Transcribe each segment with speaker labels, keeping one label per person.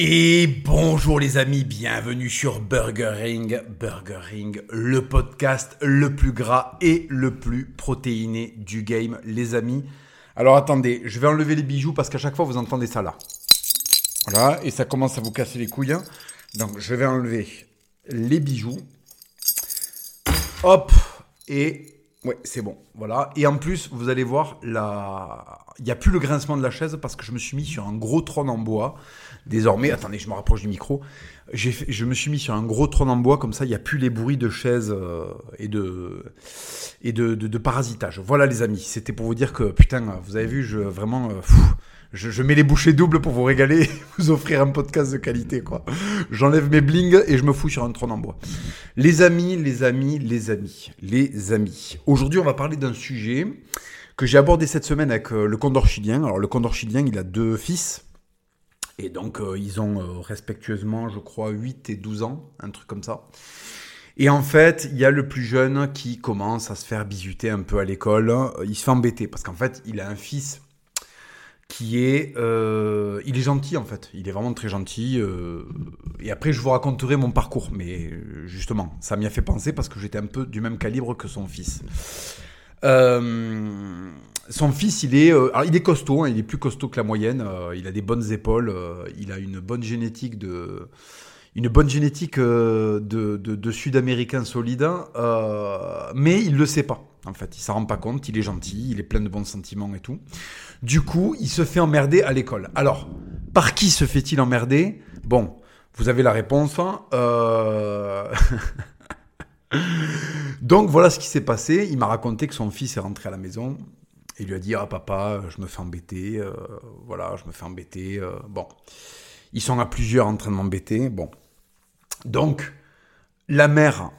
Speaker 1: Et bonjour les amis, bienvenue sur Burger Ring. Burger le podcast le plus gras et le plus protéiné du game, les amis. Alors attendez, je vais enlever les bijoux parce qu'à chaque fois vous entendez ça là. Voilà, et ça commence à vous casser les couilles. hein. Donc je vais enlever les bijoux. Hop, et ouais, c'est bon. Voilà. Et en plus, vous allez voir, la... il n'y a plus le grincement de la chaise parce que je me suis mis sur un gros trône en bois. Désormais, attendez, je me rapproche du micro. Fait- je me suis mis sur un gros trône en bois, comme ça, il n'y a plus les bruits de chaises euh, et de et de, parasitage. Voilà, les amis. C'était pour vous dire que putain, vous avez vu, je vraiment. euh, je, mets les bouchées doubles pour vous régaler vous offrir un podcast de qualité, quoi. J'enlève mes blings et je me fous sur un trône en bois. Les amis, les amis, les amis, les amis. Aujourd'hui, on va parler d'un sujet que j'ai abordé cette semaine avec euh, le condor chilien. Alors, le condor chilien, il a deux fils. Et donc, euh, ils ont euh, respectueusement, je crois, 8 et 12 ans, un truc comme ça. Et en fait, il y a le plus jeune qui commence à se faire bisuter un peu à l'école. Il se fait embêter parce qu'en fait, il a un fils qui est... euh, il est gentil, en fait. Il est vraiment très gentil. et après, je vous raconterai mon parcours. Mais justement, ça m'y a fait penser parce que j'étais un peu du même calibre que son fils. Euh, son fils, il est, euh, il est costaud, hein, il est plus costaud que la moyenne. euh, il a des bonnes épaules, euh, il a une bonne génétique de, Sud-Américain solide, euh, mais il le sait pas. En fait, il s'en rend pas compte. Il est gentil, il est plein de bons sentiments et tout. Du coup, il se fait emmerder à l'école. Alors, par qui se fait-il emmerder? Bon, vous avez la réponse. hein. Donc voilà ce qui s'est passé. Il m'a raconté que son fils est rentré à la maison. Il lui a dit Ah papa, je me fais embêter. euh, voilà, je me fais embêter. euh, bon. Ils sont à plusieurs en train de m'embêter. Bon. Donc, la mère,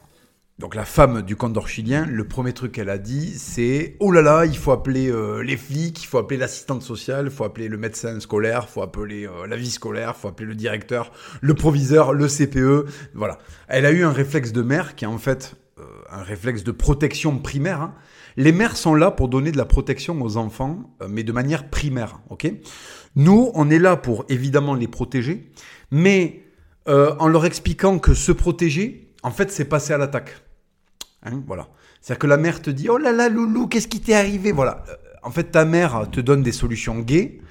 Speaker 1: donc la femme du condor chilien, le premier truc qu'elle a dit, c'est Oh là là, il faut appeler euh, les flics, il faut appeler l'assistante sociale, il faut appeler le médecin scolaire, il faut appeler la vie scolaire, il faut appeler le directeur, le proviseur, le CPE. Voilà. Elle a eu un réflexe de mère qui en fait un réflexe de protection primaire. hein. Les mères sont là pour donner de la protection aux enfants, euh, mais de manière primaire. ok? Nous, on est là pour évidemment les protéger, mais euh, en leur expliquant que se protéger, en fait, c'est passer à l'attaque. Hein, voilà. C'est-à-dire que la mère te dit Oh là là, loulou, qu'est-ce qui t'est arrivé? Voilà. Euh, En fait, ta mère te donne des solutions gays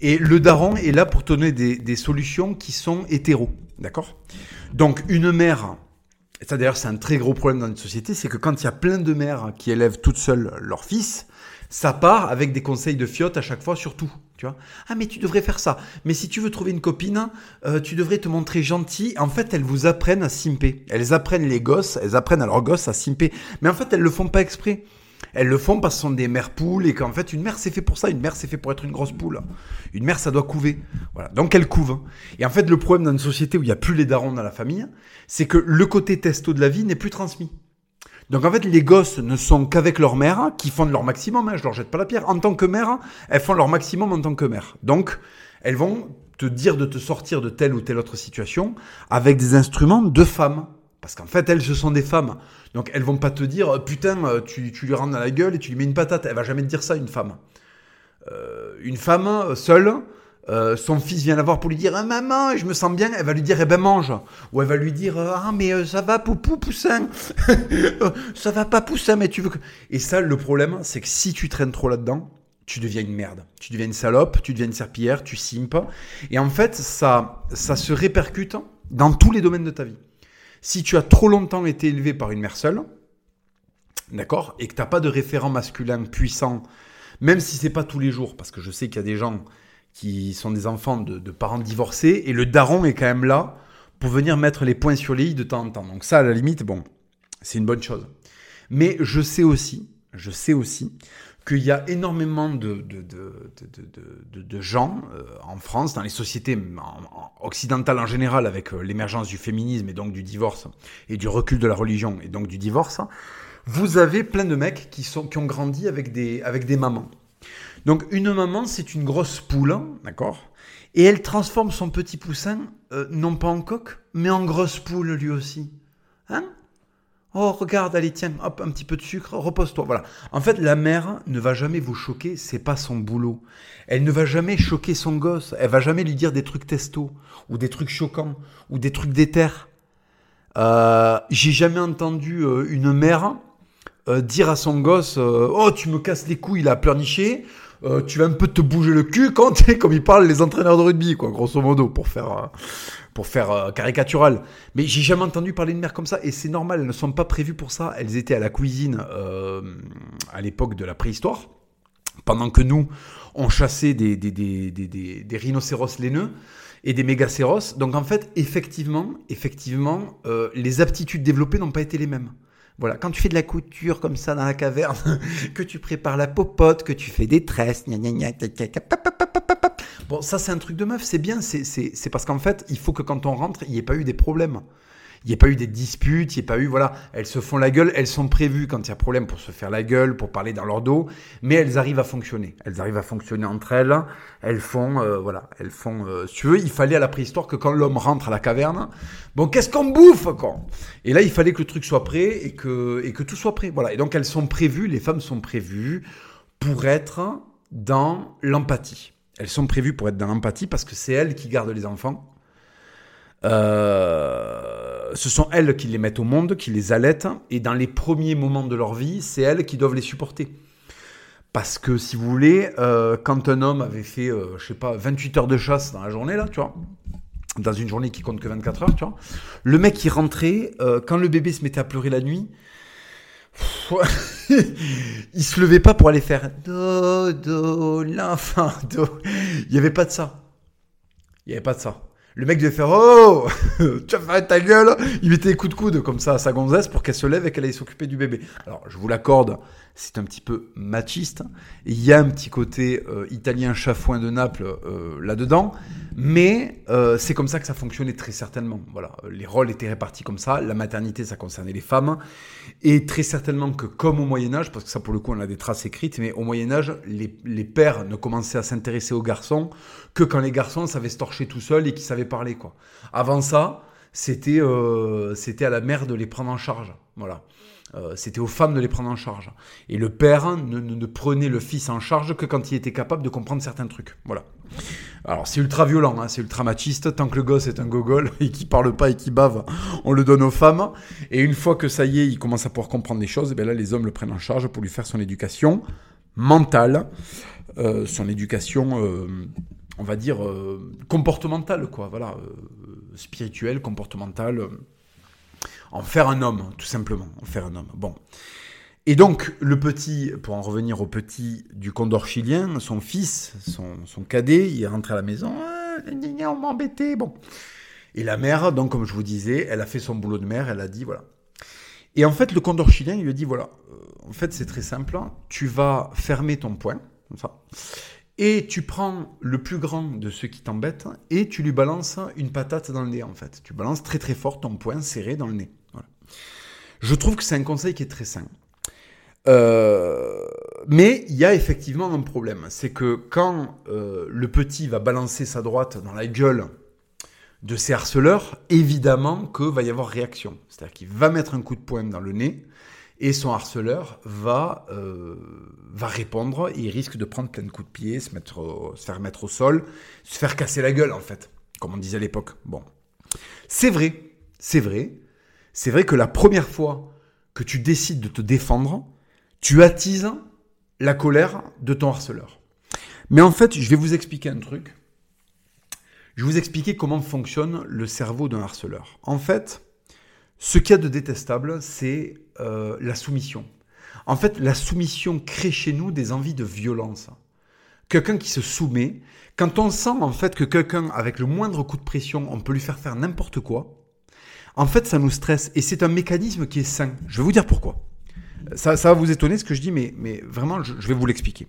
Speaker 1: et le daron est là pour te donner des, des solutions qui sont hétéros. D'accord? Donc, une mère, ça d'ailleurs, c'est un très gros problème dans notre société, c'est que quand il y a plein de mères qui élèvent toutes seules leur fils, ça part avec des conseils de fiottes à chaque fois sur tout. Tu vois ah mais tu devrais faire ça. Mais si tu veux trouver une copine, euh, tu devrais te montrer gentil. En fait, elles vous apprennent à simper. Elles apprennent les gosses, elles apprennent à leurs gosses à simper. Mais en fait, elles le font pas exprès. Elles le font parce que ce sont des mères poules et qu'en fait, une mère c'est fait pour ça. Une mère c'est fait pour être une grosse poule. Une mère ça doit couver. Voilà. Donc elle couve. Et en fait, le problème dans une société où il n'y a plus les darons dans la famille, c'est que le côté testo de la vie n'est plus transmis. Donc en fait, les gosses ne sont qu'avec leur mère, qui font de leur maximum, hein, je leur jette pas la pierre. En tant que mère, elles font leur maximum en tant que mère. Donc, elles vont te dire de te sortir de telle ou telle autre situation avec des instruments de femmes. Parce qu'en fait, elles, ce sont des femmes. Donc elles vont pas te dire, putain, euh, tu, lui rentres dans la gueule et tu lui mets une patate. Elle va jamais te dire ça, une femme. Euh, une femme euh, seule, son fils vient la voir pour lui dire maman je me sens bien elle va lui dire eh ben mange ou elle va lui dire ah mais ça va poupou poussin ça va pas poussin mais tu veux que et ça le problème c'est que si tu traînes trop là dedans tu deviens une merde tu deviens une salope tu deviens une serpillière tu simpes et en fait ça ça se répercute dans tous les domaines de ta vie si tu as trop longtemps été élevé par une mère seule d'accord et que t'as pas de référent masculin puissant même si c'est pas tous les jours, parce que je sais qu'il y a des gens qui sont des enfants de, de parents divorcés, et le daron est quand même là pour venir mettre les points sur les i de temps en temps. Donc ça, à la limite, bon, c'est une bonne chose. Mais je sais aussi, je sais aussi qu'il y a énormément de, gens euh, en France, dans les sociétés en- en- occidentales en général, avec euh, l'émergence du féminisme et donc du divorce, et du recul de la religion et donc du divorce, vous avez plein de mecs qui, ont grandi avec des, avec des mamans. Donc une maman, c'est une grosse poule, hein, d'accord? Et elle transforme son petit poussin, euh, non pas en coq, mais en grosse poule lui aussi. Hein? Oh, regarde, allez, tiens, hop, un petit peu de sucre, repose-toi. Voilà. En fait, la mère ne va jamais vous choquer, c'est pas son boulot. Elle ne va jamais choquer son gosse. Elle va jamais lui dire des trucs testo, ou des trucs choquants, ou des trucs d'éther. Euh, J'ai jamais entendu euh, une mère euh, dire à son gosse Oh, tu me casses les couilles, il a pleurniché. Euh, tu vas un peu te bouger le cul quand comme ils parlent les entraîneurs de rugby, quoi, grosso modo, pour faire, euh, pour faire euh, caricatural. Mais j'ai jamais entendu parler de mère comme ça, et c'est normal, elles ne sont pas prévues pour ça. Elles étaient à la cuisine à l'époque de la préhistoire, pendant que nous, on chassait des, des, des, des, des, rhinocéros laineux et des mégacéros. Donc en fait, effectivement, effectivement, les aptitudes développées n'ont pas été les mêmes. Voilà, quand tu fais de la couture comme ça dans la caverne, que tu prépares la popote, que tu fais des tresses, gna gna gna, bon, ça c'est un truc de meuf, c'est bien, c'est parce qu'en fait, il faut que quand on rentre, il n'y ait pas eu des problèmes. Il n'y a pas eu des disputes, il n'y a pas eu, voilà, elles se font la gueule, elles sont prévues quand il y a problème pour se faire la gueule, pour parler dans leur dos, mais elles arrivent à fonctionner. Elles arrivent à fonctionner entre elles, elles font, euh, voilà, elles font, euh, si tu veux, il fallait à la préhistoire que quand l'homme rentre à la caverne, bon, qu'est-ce qu'on bouffe, quoi? Et là, il fallait que le truc soit prêt et que, et que tout soit prêt, voilà. Et donc, elles sont prévues, les femmes sont prévues pour être dans l'empathie. Elles sont prévues pour être dans l'empathie parce que c'est elles qui gardent les enfants. Euh, ce sont elles qui les mettent au monde, qui les allaitent, et dans les premiers moments de leur vie, c'est elles qui doivent les supporter. Parce que si vous voulez, euh, quand un homme avait fait, euh, je sais pas, 28 heures de chasse dans la journée, là, tu vois, dans une journée qui compte que 24 heures, tu vois, le mec qui rentrait, euh, quand le bébé se mettait à pleurer la nuit, il se levait pas pour aller faire dodo, l'enfant, do. Il n'y avait pas de ça. Il n'y avait pas de ça. Le mec devait faire Oh Tu vas faire ta gueule Il mettait des coups de coude comme ça à sa gonzesse pour qu'elle se lève et qu'elle aille s'occuper du bébé. Alors, je vous l'accorde, c'est un petit peu machiste. Il y a un petit côté euh, italien chafouin de Naples euh, là-dedans. Mais euh, c'est comme ça que ça fonctionnait très certainement. Voilà, les rôles étaient répartis comme ça. La maternité, ça concernait les femmes. Et très certainement que comme au Moyen Âge, parce que ça pour le coup on a des traces écrites, mais au Moyen Âge, les, les pères ne commençaient à s'intéresser aux garçons que quand les garçons savaient se torcher tout seuls et qu'ils savaient parler. Avant ça, c'était c'était à la mère de les prendre en charge. Voilà. Euh, c'était aux femmes de les prendre en charge. Et le père ne, prenait le fils en charge que quand il était capable de comprendre certains trucs. Voilà. Alors c'est ultra violent, hein, c'est ultra machiste. Tant que le gosse est un gogol et qui parle pas et qui bave, on le donne aux femmes. Et une fois que ça y est, il commence à pouvoir comprendre les choses, et bien là les hommes le prennent en charge pour lui faire son éducation mentale, euh, son éducation, euh, on va dire comportementale, quoi. Voilà, spirituelle, comportementale. En faire un homme, tout simplement, en faire un homme. Bon. Et donc, le petit, pour en revenir au petit du condor chilien, son fils, son, cadet, il est rentré à la maison, ah, on m'a embêté, bon. Et la mère, donc, comme je vous disais, elle a fait son boulot de mère, elle a dit, voilà. Et en fait, le condor chilien, il lui a dit, voilà, euh, en fait, c'est très simple, hein. tu vas fermer ton poing, comme ça, et tu prends le plus grand de ceux qui t'embêtent, et tu lui balances une patate dans le nez, en fait. Tu balances très très fort ton poing serré dans le nez. Je trouve que c'est un conseil qui est très sain. Euh, mais il y a effectivement un problème, c'est que quand euh, le petit va balancer sa droite dans la gueule de ses harceleurs, évidemment que va y avoir réaction. C'est-à-dire qu'il va mettre un coup de poing dans le nez et son harceleur va, euh, va répondre et il risque de prendre plein de coups de pied, se, mettre se faire mettre au sol, se faire casser la gueule en fait, comme on disait à l'époque. Bon, c'est vrai, c'est vrai, c'est vrai que la première fois que tu décides de te défendre, tu attises la colère de ton harceleur. Mais en fait, je vais vous expliquer un truc. Je vais vous expliquer comment fonctionne le cerveau d'un harceleur. En fait, ce qu'il y a de détestable, c'est euh, la soumission. En fait, la soumission crée chez nous des envies de violence. Quelqu'un qui se soumet, quand on sent en fait que quelqu'un, avec le moindre coup de pression, on peut lui faire faire n'importe quoi, en fait, ça nous stresse et c'est un mécanisme qui est sain. Je vais vous dire pourquoi. Ça, ça va vous étonner ce que je dis, mais, mais vraiment, je, vais vous l'expliquer.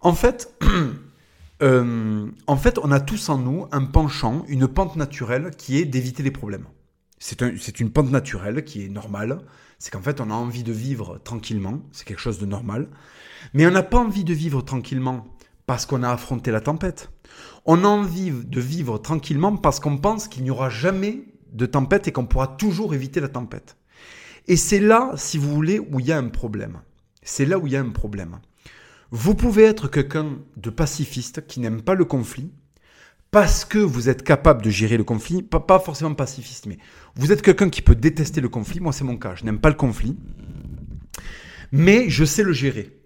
Speaker 1: En fait, euh, en fait, on a tous en nous un penchant, une pente naturelle qui est d'éviter les problèmes. C'est un, une pente naturelle qui est normale. C'est qu'en fait, on a envie de vivre tranquillement. C'est quelque chose de normal. Mais on n'a pas envie de vivre tranquillement parce qu'on a affronté la tempête. On a envie de vivre tranquillement parce qu'on pense qu'il n'y aura jamais de tempête et qu'on pourra toujours éviter la tempête. Et c'est là, si vous voulez, où il y a un problème. C'est là où il y a un problème. Vous pouvez être quelqu'un de pacifiste qui n'aime pas le conflit, parce que vous êtes capable de gérer le conflit, pas, forcément pacifiste, mais vous êtes quelqu'un qui peut détester le conflit, moi c'est mon cas, je n'aime pas le conflit, mais je sais le gérer.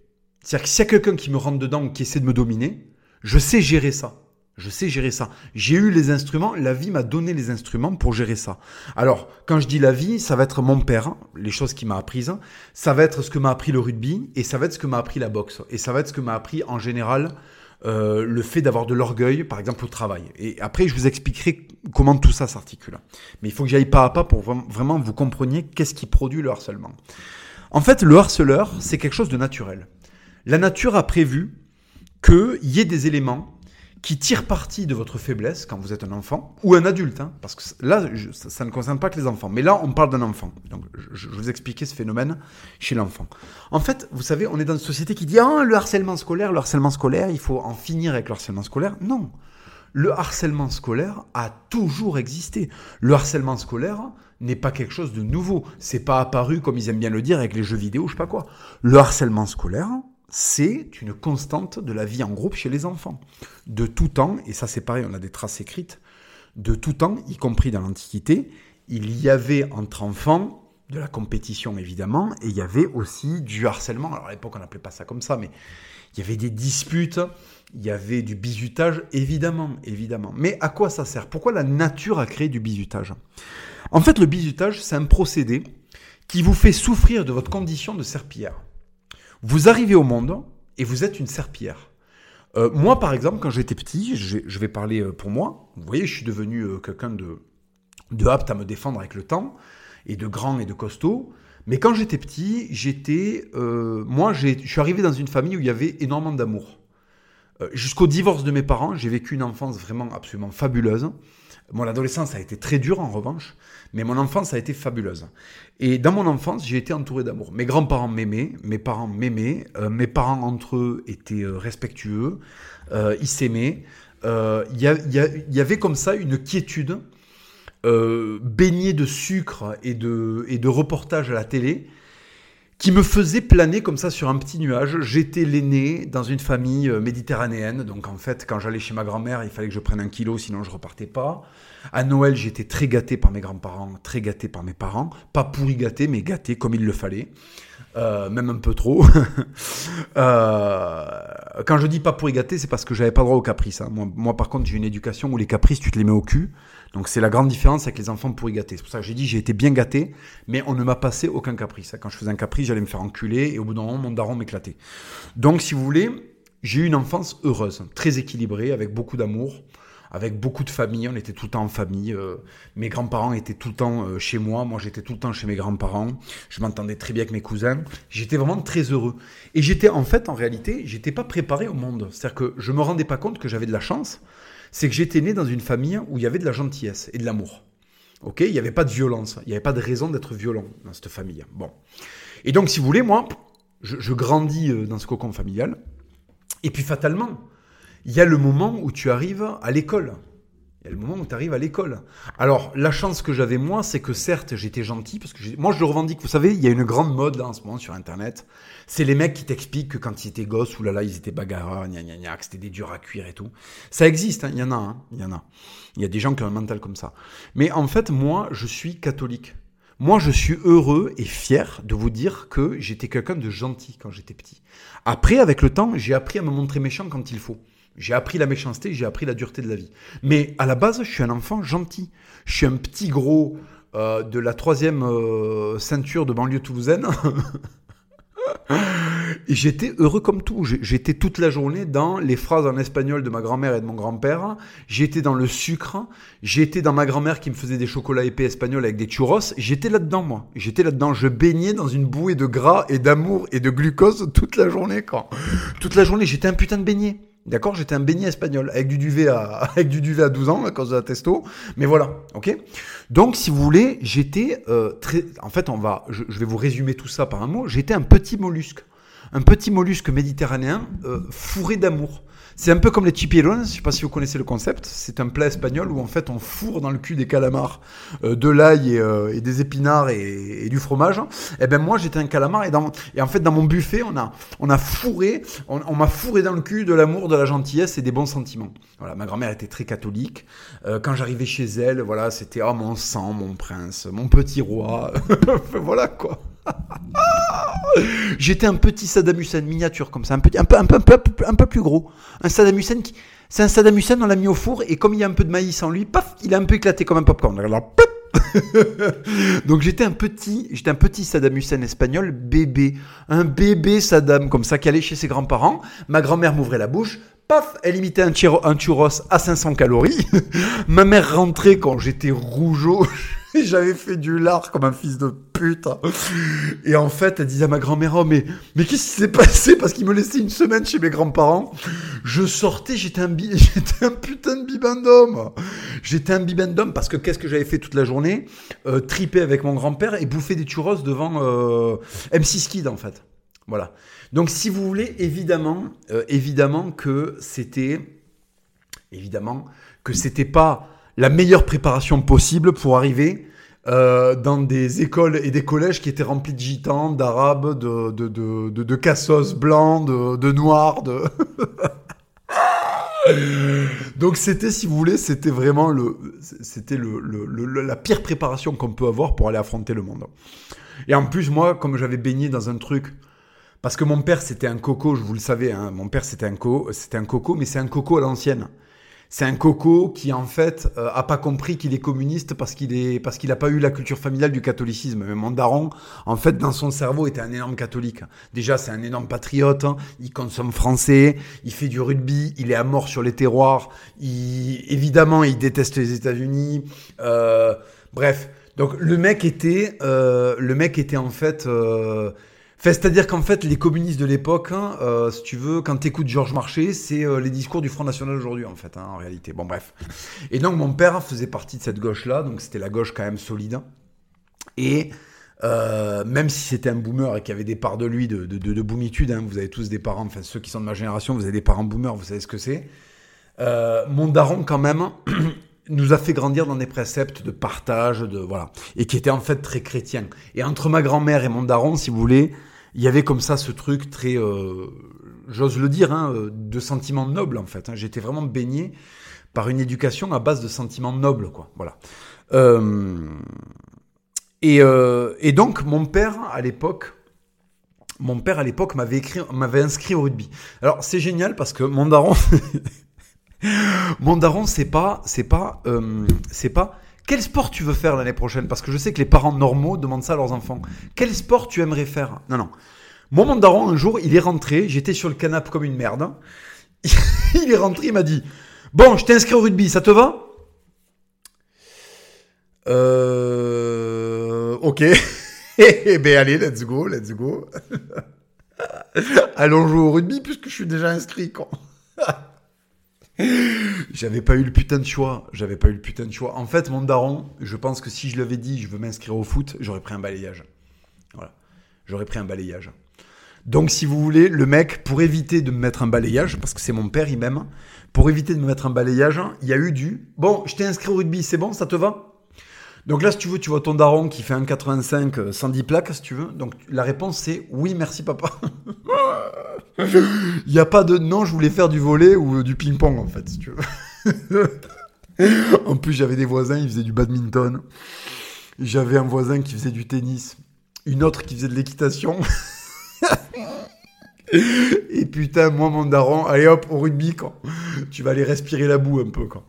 Speaker 1: C'est-à-dire que s'il y a quelqu'un qui me rentre dedans ou qui essaie de me dominer, je sais gérer ça. Je sais gérer ça. J'ai eu les instruments, la vie m'a donné les instruments pour gérer ça. Alors, quand je dis la vie, ça va être mon père, les choses qu'il m'a apprises, ça va être ce que m'a appris le rugby, et ça va être ce que m'a appris la boxe, et ça va être ce que m'a appris en général euh, le fait d'avoir de l'orgueil, par exemple au travail. Et après, je vous expliquerai comment tout ça s'articule. Mais il faut que j'aille pas à pas pour vraiment vous compreniez qu'est-ce qui produit le harcèlement. En fait, le harceleur, c'est quelque chose de naturel. La nature a prévu qu'il y ait des éléments qui tirent parti de votre faiblesse quand vous êtes un enfant ou un adulte, hein, parce que là, ça, ne concerne pas que les enfants. Mais là, on parle d'un enfant. Donc, je, vais vous expliquer ce phénomène chez l'enfant. En fait, vous savez, on est dans une société qui dit ah le harcèlement scolaire, le harcèlement scolaire, il faut en finir avec le harcèlement scolaire. Non, le harcèlement scolaire a toujours existé. Le harcèlement scolaire n'est pas quelque chose de nouveau. C'est pas apparu comme ils aiment bien le dire avec les jeux vidéo, je sais pas quoi. Le harcèlement scolaire, c'est une constante de la vie en groupe chez les enfants. De tout temps, et ça c'est pareil, on a des traces écrites, de tout temps, y compris dans l'Antiquité, il y avait entre enfants de la compétition évidemment, et il y avait aussi du harcèlement. Alors à l'époque on n'appelait pas ça comme ça, mais il y avait des disputes, il y avait du bizutage, évidemment, évidemment. Mais à quoi ça sert? Pourquoi la nature a créé du bizutage? En fait, le bizutage, c'est un procédé qui vous fait souffrir de votre condition de serpillière. Vous arrivez au monde et vous êtes une serpillère. Euh, moi, par exemple, quand j'étais petit, je, vais parler euh, pour moi. Vous voyez, je suis devenu euh, quelqu'un de, de apte à me défendre avec le temps, et de grand et de costaud. Mais quand j'étais petit, j'étais, moi, je suis arrivé dans une famille où il y avait énormément d'amour. Jusqu'au divorce de mes parents, j'ai vécu une enfance vraiment absolument fabuleuse. Mon adolescence a été très dure en revanche, mais mon enfance a été fabuleuse. Et dans mon enfance, j'ai été entouré d'amour. Mes grands-parents m'aimaient, mes parents m'aimaient, euh, mes parents entre eux étaient euh, respectueux, euh, ils s'aimaient. Il y, avait comme ça une quiétude baignée de sucre et de, et de reportages à la télé qui me faisait planer comme ça sur un petit nuage. J'étais l'aîné dans une famille euh, méditerranéenne, donc en fait, quand j'allais chez ma grand-mère, il fallait que je prenne un kilo, sinon je repartais pas. À Noël, j'étais très gâté par mes grands-parents, très gâté par mes parents, pas pourri gâté, mais gâté comme il le fallait. Euh, même un peu trop. euh, quand je dis pas pourri gâté, c'est parce que j'avais pas droit aux caprices. Hein. Moi, par contre, j'ai une éducation où les caprices, tu te les mets au cul. Donc c'est la grande différence avec les enfants pourri gâtés. C'est pour ça que j'ai dit j'ai été bien gâté, mais on ne m'a passé aucun caprice. Quand je faisais un caprice, j'allais me faire enculer et au bout d'un moment, mon daron m'éclatait. Donc si vous voulez, j'ai eu une enfance heureuse, très équilibrée, avec beaucoup d'amour, avec beaucoup de famille. On était tout le temps en famille. Euh, mes grands-parents étaient tout le temps euh, chez moi. Moi, j'étais tout le temps chez mes grands-parents. Je m'entendais très bien avec mes cousins. J'étais vraiment très heureux. Et j'étais, en fait, en réalité, j'étais pas préparé au monde. C'est-à-dire que je me rendais pas compte que j'avais de la chance c'est que j'étais né dans une famille où il y avait de la gentillesse et de l'amour. Ok, il n'y avait pas de violence, il n'y avait pas de raison d'être violent dans cette famille. Bon, et donc si vous voulez, moi, je, grandis euh, dans ce cocon familial, et puis fatalement, il y a le moment où tu arrives à l'école. Il y a le moment où tu arrives à l'école. Alors, la chance que j'avais moi, c'est que certes, j'étais gentil, parce que moi, je le revendique. Vous savez, il y a une grande mode là en ce moment sur Internet. C'est les mecs qui t'expliquent que quand ils étaient gosses, oulala, ils étaient bagarreurs, gna gna gna, que c'était des durs à cuire et tout. Ça existe, hein, il y en a, hein, il y en a. Il y a des gens qui ont un mental comme ça. Mais en fait, moi, je suis catholique. Moi, je suis heureux et fier de vous dire que j'étais quelqu'un de gentil quand j'étais petit. Après, avec le temps, j'ai appris à me montrer méchant quand il faut. J'ai appris la méchanceté, j'ai appris la dureté de la vie. Mais à la base, je suis un enfant gentil. Je suis un petit gros euh, de la troisième euh, ceinture de banlieue toulousaine. Et j'étais heureux comme tout. J'étais toute la journée dans les phrases en espagnol de ma grand-mère et de mon grand-père. J'étais dans le sucre. J'étais dans ma grand-mère qui me faisait des chocolats épais espagnols avec des churros. J'étais là-dedans, moi. J'étais là-dedans. Je baignais dans une bouée de gras et d'amour et de glucose toute la journée, quand. Toute la journée, j'étais un putain de beignet. D'accord J'étais un beignet espagnol avec du duvet à, avec du duvet à 12 ans à cause de la testo. Mais voilà, ok Donc, si vous voulez, j'étais euh. En fait, on va. Je, vais vous résumer tout ça par un mot. J'étais un petit mollusque. Un petit mollusque méditerranéen euh, fourré d'amour. C'est un peu comme les chipirones, je sais pas si vous connaissez le concept. C'est un plat espagnol où en fait on fourre dans le cul des calamars euh, de l'ail et, euh, et, des épinards et, du fromage. Et eh ben moi j'étais un calamar et, en fait dans mon buffet on a, on a fourré, on, on m'a fourré dans le cul de l'amour, de la gentillesse et des bons sentiments. Voilà, ma grand-mère était très catholique. Euh, quand j'arrivais chez elle, voilà, c'était oh mon sang, mon prince, mon petit roi. voilà quoi. J'étais un petit Saddam Hussein miniature comme ça, un, peu, plus gros. Un Saddam Hussein qui. C'est un Saddam Hussein, on l'a mis au four et comme il y a un peu de maïs en lui, paf, il a un peu éclaté comme un popcorn. Alors, Donc j'étais un petit, j'étais un petit Saddam Hussein espagnol, bébé, un bébé Saddam comme ça qui allait chez ses grands-parents. Ma grand-mère m'ouvrait la bouche, paf, elle imitait un, un churros à 500 calories. Ma mère rentrait quand j'étais rougeau. J'avais fait du lard comme un fils de pute. Et en fait, elle disait à ma grand-mère, oh, mais, mais qu'est-ce qui s'est passé? Parce qu'il me laissait une semaine chez mes grands-parents. Je sortais, j'étais un, j'étais un putain de bibendum. J'étais un bibendum parce que qu'est-ce que j'avais fait toute la journée? Euh, Triper avec mon grand-père et bouffer des churros devant euh, M6 Kid, en fait. Voilà. Donc, si vous voulez, évidemment, euh, évidemment que c'était, évidemment que c'était pas la meilleure préparation possible pour arriver euh, dans des écoles et des collèges qui étaient remplis de gitans, d'arabes, de, cassos blancs, de, noirs. Donc c'était, si vous voulez, c'était vraiment le, c'était le, le, la pire préparation qu'on peut avoir pour aller affronter le monde. Et en plus, moi, comme j'avais baigné dans un truc, parce que mon père c'était un coco, je vous le savez, hein, mon père c'était un, co, c'était un coco, mais c'est un coco à l'ancienne c'est un coco qui en fait euh, a pas compris qu'il est communiste parce qu'il est parce qu'il a pas eu la culture familiale du catholicisme. Mais mon daron, en fait, dans son cerveau, était un énorme catholique. Déjà, c'est un énorme patriote. Hein. Il consomme français. Il fait du rugby. Il est à mort sur les terroirs. Évidemment, il déteste les États-Unis. Euh, bref, donc le mec était euh, le mec était en fait c'est-à-dire qu'en fait, les communistes de l'époque, hein, euh, si tu veux, quand tu écoutes Georges Marchais, c'est euh, les discours du Front National aujourd'hui, en fait, hein, en réalité. Bon, bref. Et donc, mon père faisait partie de cette gauche-là, donc c'était la gauche quand même solide. Et euh, même si c'était un boomer et qu'il y avait des parts de lui de, de, de, boomitude, hein, vous avez tous des parents, enfin ceux qui sont de ma génération, vous avez des parents boomers, vous savez ce que c'est. mon daron, quand même, nous a fait grandir dans des préceptes de partage, de voilà, et qui était en fait très chrétien. Et entre ma grand-mère et mon daron, si vous voulez, il y avait comme ça ce truc très, euh, j'ose le dire, hein, de sentiments nobles en fait. Hein. J'étais vraiment baigné par une éducation à base de sentiments nobles, quoi. Voilà. Euh, et, euh, et, donc mon père à l'époque, mon père à l'époque m'avait écrit, m'avait inscrit au rugby. Alors c'est génial parce que mon daron, mon daron c'est pas, c'est pas, c'est pas quel sport tu veux faire l'année prochaine? Parce que je sais que les parents normaux demandent ça à leurs enfants. Quel sport tu aimerais faire? Non, non. Moi, mon daron, un jour, il est rentré. J'étais sur le canapé comme une merde. il est rentré, il m'a dit Bon, je t'inscris au rugby, ça te va Euh. Ok. Eh ben allez, let's go, let's go. Allons jouer au rugby puisque je suis déjà inscrit, quoi. J'avais pas eu le putain de choix. J'avais pas eu le putain de choix. En fait, mon daron, je pense que si je l'avais dit, je veux m'inscrire au foot, j'aurais pris un balayage. Voilà. J'aurais pris un balayage. Donc, si vous voulez, le mec, pour éviter de me mettre un balayage, parce que c'est mon père, il m'aime, pour éviter de me mettre un balayage, il y a eu du Bon, je t'ai inscrit au rugby, c'est bon, ça te va? Donc là, si tu veux, tu vois ton daron qui fait un 1,85, 110 plaques, si tu veux. Donc la réponse, c'est oui, merci papa. Il n'y a pas de non, je voulais faire du volet ou du ping-pong, en fait, si tu veux. en plus, j'avais des voisins, ils faisaient du badminton. J'avais un voisin qui faisait du tennis. Une autre qui faisait de l'équitation. Et putain, moi, mon daron, allez hop, au rugby, quand tu vas aller respirer la boue un peu, quand.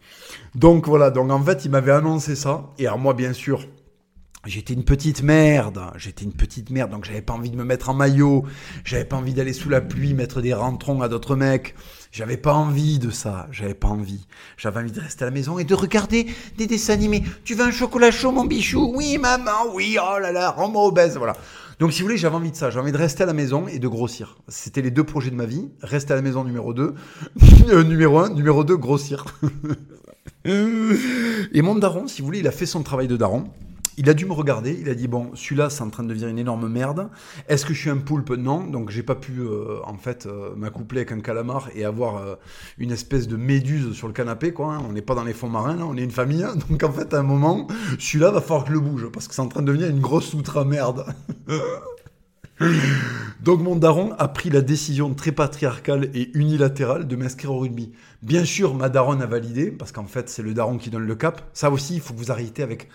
Speaker 1: Donc voilà, donc en fait, il m'avait annoncé ça. Et alors moi, bien sûr, j'étais une petite merde. J'étais une petite merde, donc j'avais pas envie de me mettre en maillot. J'avais pas envie d'aller sous la pluie, mettre des rentrons à d'autres mecs. J'avais pas envie de ça. J'avais pas envie. J'avais envie de rester à la maison et de regarder des dessins animés. Tu veux un chocolat chaud, mon bichou? Oui, maman, oui, oh là là, rends-moi obèse, voilà. Donc, si vous voulez, j'avais envie de ça. J'avais envie de rester à la maison et de grossir. C'était les deux projets de ma vie. Rester à la maison, numéro 2. Euh, numéro 1. Numéro 2, grossir. et mon daron, si vous voulez, il a fait son travail de daron. Il a dû me regarder, il a dit bon, celui-là c'est en train de devenir une énorme merde. Est-ce que je suis un poulpe? Non, donc j'ai pas pu euh, en fait euh, m'accoupler avec un calamar et avoir euh, une espèce de méduse sur le canapé quoi. hein. On n'est pas dans les fonds marins, là, on est une famille. hein. Donc en fait à un moment, celui-là va falloir que je le bouge parce que c'est en train de devenir une grosse outre merde. Donc mon daron a pris la décision très patriarcale et unilatérale de m'inscrire au rugby. Bien sûr, ma daronne a validé, parce qu'en fait c'est le daron qui donne le cap. Ça aussi, il faut que vous arrêtez avec...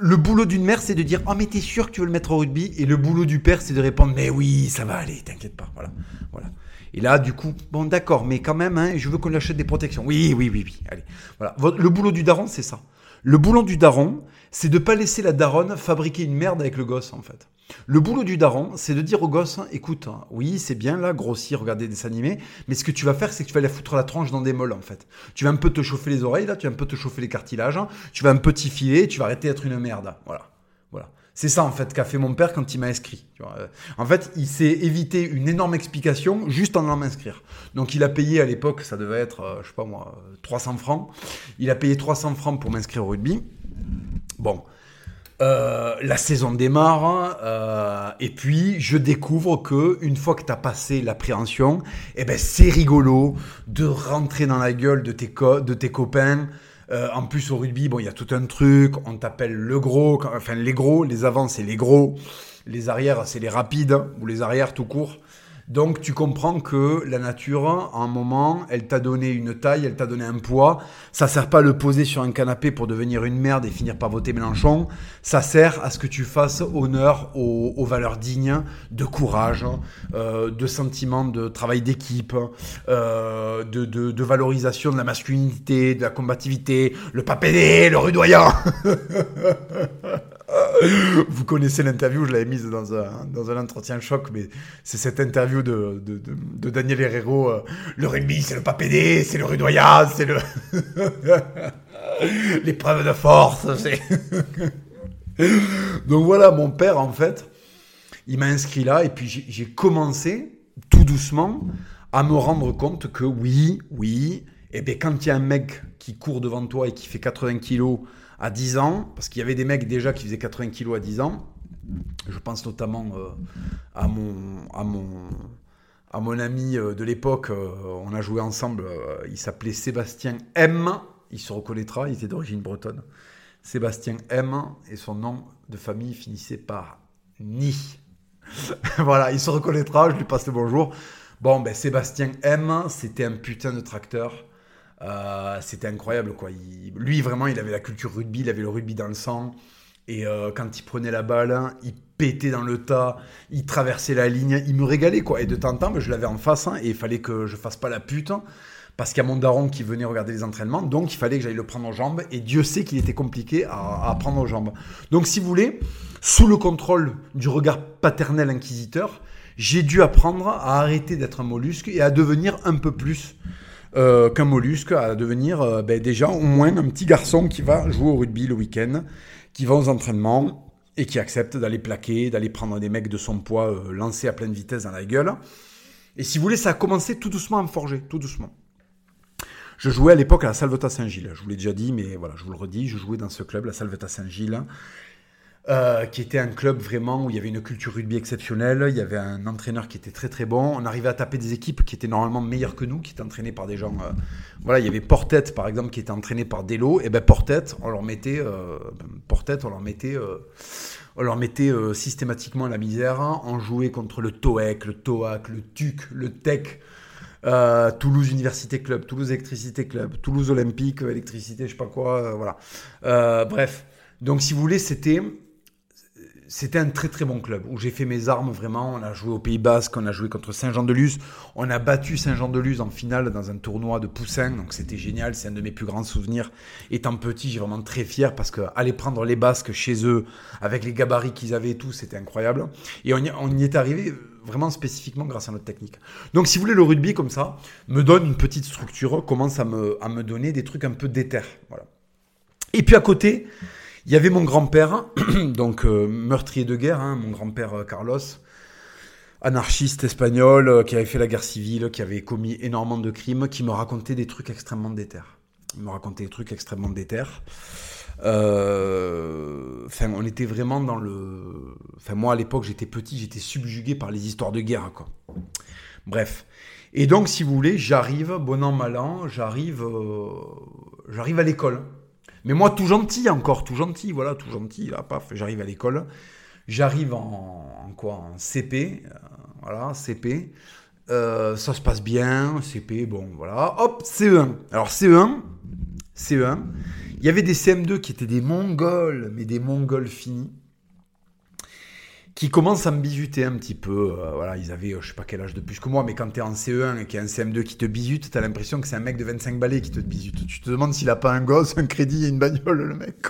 Speaker 1: Le boulot d'une mère, c'est de dire « Oh mais t'es sûr que tu veux le mettre au rugby ?» Et le boulot du père, c'est de répondre « Mais oui, ça va aller, t'inquiète pas. » Voilà, voilà. Et là, du coup, bon d'accord, mais quand même, hein, je veux qu'on lui achète des protections. Oui, oui, oui, oui, allez. Voilà. Le boulot du daron, c'est ça. Le boulot du daron, c'est de pas laisser la daronne fabriquer une merde avec le gosse, en fait. Le boulot du daron, c'est de dire au gosse, écoute, hein, oui, c'est bien là, grossir, regarder des animés, mais ce que tu vas faire, c'est que tu vas aller foutre la tranche dans des molles, en fait. Tu vas un peu te chauffer les oreilles, là, tu vas un peu te chauffer les cartilages, hein, tu vas un peu t'y filer, tu vas arrêter d'être une merde. Voilà. Voilà. C'est ça, en fait, qu'a fait mon père quand il m'a inscrit. Euh, En fait, il s'est évité une énorme explication juste en allant m'inscrire. Donc, il a payé à l'époque, ça devait être, euh, je sais pas moi, euh, 300 francs. Il a payé 300 francs pour m'inscrire au rugby. Bon. Euh, la saison démarre euh, et puis je découvre que une fois que tu as passé l'appréhension, eh ben c'est rigolo de rentrer dans la gueule de tes, co- de tes copains. Euh, en plus au rugby, bon, il y a tout un truc. On t'appelle le gros, enfin les gros, les avants c'est les gros, les arrières c'est les rapides ou les arrières tout court. Donc tu comprends que la nature, à un moment, elle t'a donné une taille, elle t'a donné un poids. Ça sert pas à le poser sur un canapé pour devenir une merde et finir par voter Mélenchon. Ça sert à ce que tu fasses honneur aux, valeurs dignes de courage, euh, de sentiment de travail d'équipe, euh, de valorisation de la masculinité, de la combativité, le papédé, le rudoyant. Vous connaissez l'interview, je l'avais mise dans un, dans un entretien choc, mais c'est cette interview de, de, Daniel Herrero. euh, le rugby, c'est le papédé, c'est le rudoyant, c'est le. L'épreuve de force. Donc voilà, mon père, en fait, il m'a inscrit là, et puis j'ai commencé, tout doucement, à me rendre compte que oui, oui, et bien quand il y a un mec qui court devant toi et qui fait 80 kilos à 10 ans, parce qu'il y avait des mecs déjà qui faisaient 80 kilos à 10 ans, je pense notamment euh, à mon à mon à mon ami euh, de l'époque, euh, on a joué ensemble, il s'appelait Sébastien M, il se reconnaîtra, il était d'origine bretonne. Sébastien M et son nom de famille finissait par Ni. voilà, il se reconnaîtra, je lui passe le bonjour. Bon, ben Sébastien M, c'était un putain de tracteur. Euh, c'était incroyable, quoi. Lui, vraiment, il avait la culture rugby, il avait le rugby dans le sang. Et euh, quand il prenait la balle, il pétait dans le tas, il traversait la ligne, il me régalait, quoi. Et de temps en temps, ben, je l'avais en face, hein, et il fallait que je fasse pas la pute, parce qu'il y a mon daron qui venait regarder les entraînements, donc il fallait que j'aille le prendre aux jambes, et Dieu sait qu'il était compliqué à, à prendre aux jambes. Donc, si vous voulez, sous le contrôle du regard paternel inquisiteur, j'ai dû apprendre à arrêter d'être un mollusque et à devenir un peu plus euh, qu'un mollusque, à devenir euh, ben, déjà au moins un petit garçon qui va jouer au rugby le week-end, qui va aux entraînements et qui accepte d'aller plaquer, d'aller prendre des mecs de son poids euh, lancés à pleine vitesse dans la gueule. Et si vous voulez, ça a commencé tout doucement à me forger, tout doucement. Je jouais à l'époque à la Salvetat Saint-Gilles. Je vous l'ai déjà dit, mais voilà, je vous le redis, je jouais dans ce club, la Salvetat Saint-Gilles, euh, qui était un club vraiment où il y avait une culture rugby exceptionnelle. Il y avait un entraîneur qui était très très bon. On arrivait à taper des équipes qui étaient normalement meilleures que nous, qui étaient entraînées par des gens. euh, voilà, il y avait Portet par exemple qui était entraîné par Delo. Et ben Portet, on leur mettait, euh, Portet, on leur mettait. on leur mettait systématiquement la misère. On jouait contre le TOEC, le TOAC, le TUC, le TEC, euh, Toulouse Université Club, Toulouse Électricité Club, Toulouse Olympique, Électricité, je sais pas quoi, voilà. Bref. Donc, si vous voulez, c'était c'était un très très bon club où j'ai fait mes armes vraiment. On a joué au Pays Basque, on a joué contre Saint-Jean-de-Luz, on a battu Saint-Jean-de-Luz en finale dans un tournoi de Poussin, donc c'était génial. C'est un de mes plus grands souvenirs. Étant petit, j'ai vraiment très fier parce que aller prendre les Basques chez eux avec les gabarits qu'ils avaient et tout, c'était incroyable. Et on y, est arrivé vraiment spécifiquement grâce à notre technique. Donc si vous voulez, le rugby comme ça me donne une petite structure, commence à me, à me donner des trucs un peu déter. Voilà. Et puis à côté, il y avait mon grand-père, donc euh, meurtrier de guerre, hein, mon grand-père euh, Carlos, anarchiste espagnol, euh, qui avait fait la guerre civile, qui avait commis énormément de crimes, qui me racontait des trucs extrêmement déter. Il me racontait des trucs extrêmement déter. Enfin, on était vraiment dans le. Enfin, moi à l'époque, j'étais petit, j'étais subjugué par les histoires de guerre, quoi. Bref. Et donc, si vous voulez, j'arrive, bon an, mal an, j'arrive, j'arrive à l'école. Mais moi, tout gentil encore, tout gentil, voilà, tout gentil, là, paf, j'arrive à l'école. J'arrive en, quoi En CP, euh, voilà, CP. ça se passe bien, CP, bon, voilà. Hop, CE1. Alors, CE1, CE1, il y avait des CM2 qui étaient des Mongols, mais des Mongols finis, qui commencent à me bisuter un petit peu. Euh, voilà, ils avaient, euh, je sais pas quel âge de plus que moi, mais quand tu es en CE1 et qu'il y a un CM2 qui te bisute, tu as l'impression que c'est un mec de 25 balais qui te bisute. Tu te demandes s'il a pas un gosse, un crédit et une bagnole, le mec.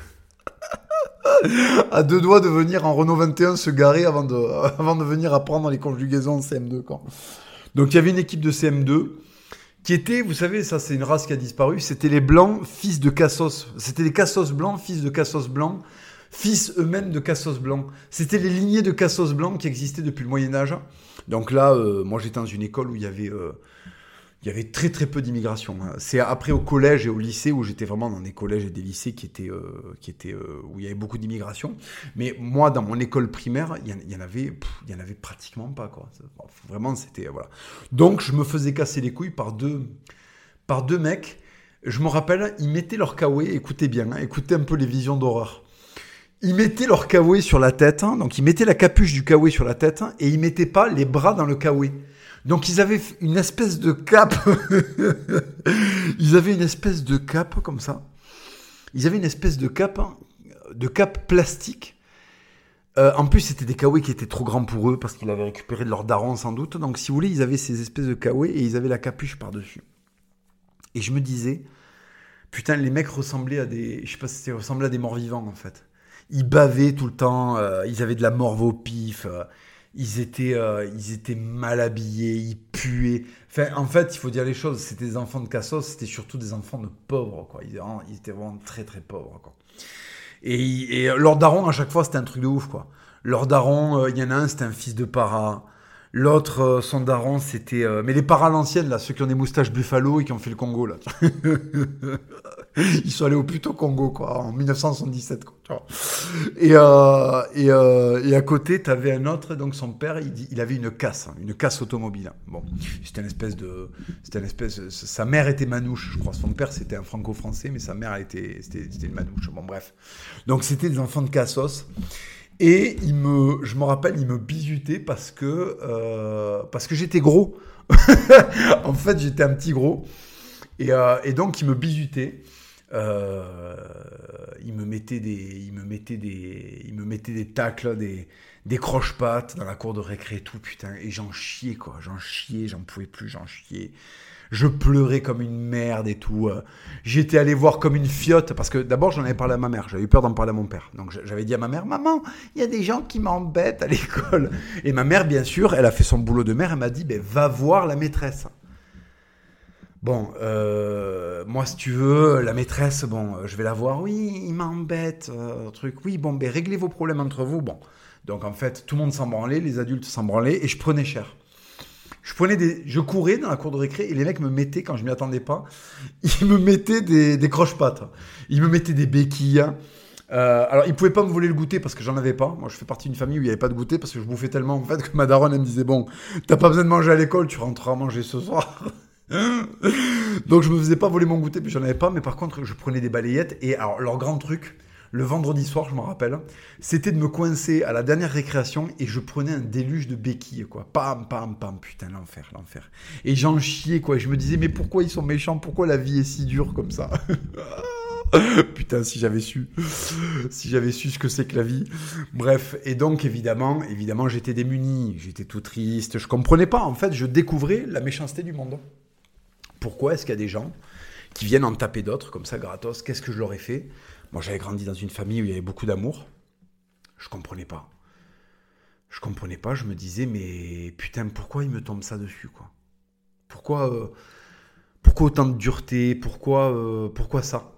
Speaker 1: à deux doigts de venir en Renault 21 se garer avant de, avant de venir apprendre les conjugaisons en CM2. Quoi. Donc il y avait une équipe de CM2 qui était, vous savez, ça c'est une race qui a disparu, c'était les blancs fils de Cassos. C'était les Cassos blancs, fils de Cassos blancs, fils eux-mêmes de Cassos blancs. C'était les lignées de Cassos blancs qui existaient depuis le Moyen Âge. Donc là, euh, moi j'étais dans une école où il y avait euh, il y avait très très peu d'immigration. Hein. C'est après au collège et au lycée où j'étais vraiment dans des collèges et des lycées qui étaient, euh, qui étaient où il y avait beaucoup d'immigration. Mais moi, dans mon école primaire, il y, en avait, il y en avait pratiquement pas quoi. Vraiment, c'était voilà. Donc, je me faisais casser les couilles par deux, par deux mecs. Je me rappelle, ils mettaient leur kawaii. Écoutez bien, hein, écoutez un peu les visions d'horreur. Ils mettaient leur kawaii sur la tête, hein. donc ils mettaient la capuche du kawaii sur la tête et ils mettaient pas les bras dans le kawaii. Donc ils avaient une espèce de cape. ils avaient une espèce de cape comme ça. Ils avaient une espèce de cape, de cape plastique. Euh, en plus, c'était des kawaii qui étaient trop grands pour eux parce qu'ils avaient récupéré de leur daron sans doute. Donc, si vous voulez, ils avaient ces espèces de kawaii et ils avaient la capuche par-dessus. Et je me disais, putain, les mecs ressemblaient à des. Je sais pas si ressemblaient à des morts vivants en fait. Ils bavaient tout le temps, euh, ils avaient de la morve au pif. Euh, ils étaient, euh, ils étaient mal habillés, ils puaient. Enfin, en fait, il faut dire les choses, c'était des enfants de Cassos, c'était surtout des enfants de pauvres, quoi. Ils, ils étaient vraiment très, très pauvres, quoi. Et, et leur daron, à chaque fois, c'était un truc de ouf, quoi. Leur daron, euh, il y en a un, c'était un fils de para. L'autre, euh, son daron, c'était. Euh, mais les paras l'ancienne, là, ceux qui ont des moustaches buffalo et qui ont fait le Congo, là. Ils sont allés au plutôt Congo, quoi, en 1977, quoi. Et, euh, et, euh, et, à côté, t'avais un autre, donc son père, il, il avait une casse, hein, une casse automobile. Bon, c'était une espèce de. C'était une espèce. Sa mère était manouche, je crois. Son père, c'était un franco-français, mais sa mère, était, c'était, une manouche. Bon, bref. Donc, c'était des enfants de cassos. Et il me, je me rappelle, il me bisutait parce que, euh, parce que j'étais gros. en fait, j'étais un petit gros. Et, euh, et, donc, il me bisutait. Euh, il me mettait des, il me mettait des, il me mettait des tacles, des, des croche-pattes dans la cour de récré et tout, putain. Et j'en chiais, quoi. J'en chiais, j'en pouvais plus, j'en chiais. Je pleurais comme une merde et tout. Euh. J'étais allé voir comme une fiotte parce que d'abord j'en avais parlé à ma mère. J'avais eu peur d'en parler à mon père. Donc j'avais dit à ma mère, maman, il y a des gens qui m'embêtent à l'école. Et ma mère, bien sûr, elle a fait son boulot de mère. Elle m'a dit, ben, va voir la maîtresse. Bon, euh, moi, si tu veux, la maîtresse, bon, je vais la voir. Oui, il m'embête, euh, truc. Oui, bon, ben, réglez vos problèmes entre vous. Bon. Donc, en fait, tout le monde s'en branlait, les adultes s'en branlaient, et je prenais cher. Je prenais je courais dans la cour de récré et les mecs me mettaient quand je m'y attendais pas, ils me mettaient des, croche-pattes, ils me mettaient des béquilles. Euh, alors, ils pouvaient pas me voler le goûter parce que j'en avais pas. Moi, je fais partie d'une famille où il n'y avait pas de goûter parce que je bouffais tellement en fait que ma daronne me disait bon, t'as pas besoin de manger à l'école, tu rentreras manger ce soir. Donc, je me faisais pas voler mon goûter puis j'en avais pas. Mais par contre, je prenais des balayettes et alors leur grand truc, le vendredi soir, je m'en rappelle, c'était de me coincer à la dernière récréation et je prenais un déluge de béquilles, quoi. Pam, pam, pam, putain, l'enfer, l'enfer. Et j'en chiais, quoi. Je me disais, mais pourquoi ils sont méchants? Pourquoi la vie est si dure comme ça? Putain, si j'avais su, si j'avais su ce que c'est que la vie. Bref, et donc évidemment, évidemment, j'étais démuni, j'étais tout triste, je comprenais pas. En fait, je découvrais la méchanceté du monde. Pourquoi est-ce qu'il y a des gens qui viennent en taper d'autres comme ça gratos Qu'est-ce que je leur ai fait? Moi, j'avais grandi dans une famille où il y avait beaucoup d'amour. Je comprenais pas. Je comprenais pas. Je me disais, mais putain, pourquoi il me tombe ça dessus, quoi? Pourquoi, euh, pourquoi autant de dureté? Pourquoi, euh, pourquoi ça?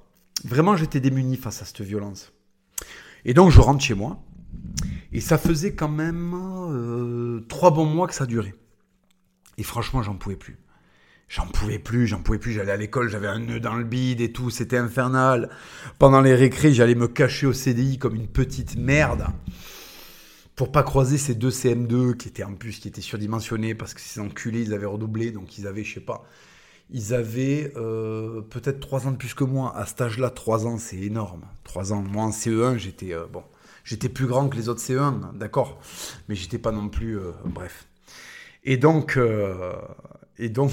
Speaker 1: Vraiment, j'étais démuni face à cette violence. Et donc, je rentre chez moi. Et ça faisait quand même euh, trois bons mois que ça durait. Et franchement, j'en pouvais plus. J'en pouvais plus, j'en pouvais plus. J'allais à l'école, j'avais un nœud dans le bide et tout, c'était infernal. Pendant les récrés, j'allais me cacher au CDI comme une petite merde pour pas croiser ces deux CM2 qui étaient en plus qui étaient surdimensionnés parce que ces enculés ils avaient redoublé. Donc ils avaient je sais pas ils avaient euh, peut-être trois ans de plus que moi. À cet âge-là trois ans c'est énorme. Trois ans moi en CE1 j'étais euh, bon j'étais plus grand que les autres CE1 d'accord. Mais j'étais pas non plus euh, bref. Et donc et donc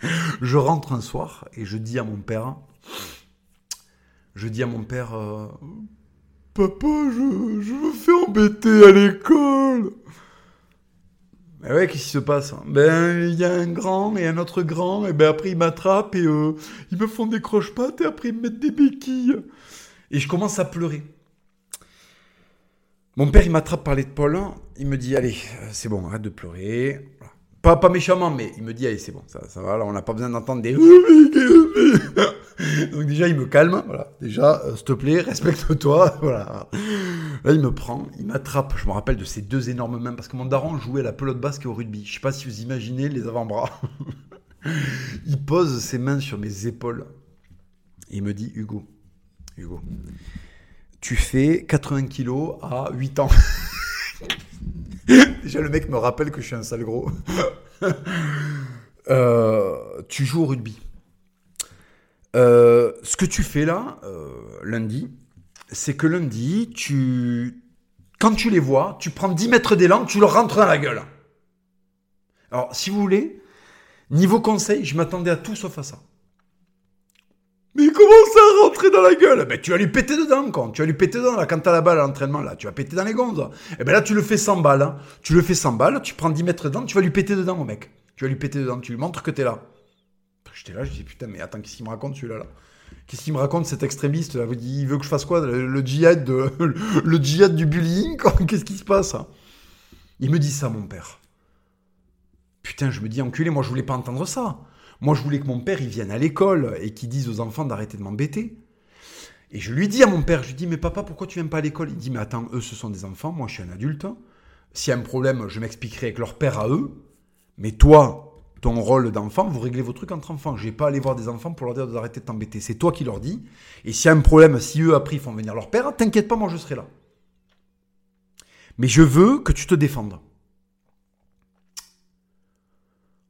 Speaker 1: je rentre un soir et je dis à mon père je dis à mon père Papa, je, je me fais embêter à l'école. Mais ouais, qu'est-ce qui se passe Ben, il y a un grand et un autre grand, et ben après ils m'attrapent et euh, ils me font des croche-pattes et après ils me mettent des béquilles. Et je commence à pleurer. Mon père, il m'attrape par l'épaule, il me dit, allez, euh, c'est bon, arrête de pleurer. Pas, méchamment, mais il me dit, allez, c'est bon, ça, va, là, on n'a pas besoin d'entendre des... Donc déjà, il me calme. Voilà. Déjà, euh, s'il te plaît, respecte-toi. Voilà. Là, il me prend, il m'attrape. Je me rappelle de ces deux énormes mains parce que mon daron jouait à la pelote basque au rugby. Je sais pas si vous imaginez les avant-bras. il pose ses mains sur mes épaules et il me dit Hugo, Hugo, tu fais 80 kilos à 8 ans. Déjà, le mec me rappelle que je suis un sale gros. Euh, tu joues au rugby. Euh, ce que tu fais là, euh, lundi, c'est que lundi, tu, quand tu les vois, tu prends 10 mètres d'élan, tu leur rentres dans la gueule. Alors, si vous voulez, niveau conseil, je m'attendais à tout sauf à ça. Mais comment ça rentrer dans la gueule Ben tu vas lui péter dedans, quand tu vas lui péter dedans, là, quand t'as la balle à l'entraînement, là, tu vas péter dans les gonzes. Et eh ben là, tu le fais sans balle, hein. tu le fais sans balle, tu prends 10 mètres dedans, tu vas lui péter dedans, mon mec. Tu vas lui péter dedans, tu lui montres que t'es là. J'étais là, je dis putain, mais attends, qu'est-ce qu'il me raconte celui-là là, Qu'est-ce qu'il me raconte cet extrémiste là? Il veut que je fasse quoi le, djihad le djihad du bullying Qu'est-ce qui se passe Il me dit ça, mon père. Putain, je me dis enculé, moi je voulais pas entendre ça. Moi je voulais que mon père il vienne à l'école et qu'il dise aux enfants d'arrêter de m'embêter. Et je lui dis à mon père, je lui dis mais papa pourquoi tu viens pas à l'école? Il dit mais attends, eux ce sont des enfants, moi je suis un adulte. S'il y a un problème, je m'expliquerai avec leur père à eux. Mais toi, ton rôle d'enfant, vous réglez vos trucs entre enfants. Je vais pas aller voir des enfants pour leur dire d'arrêter de t'embêter. C'est toi qui leur dis. Et s'il y a un problème, si eux après ils font venir leur père, t'inquiète pas, moi je serai là. Mais je veux que tu te défendes.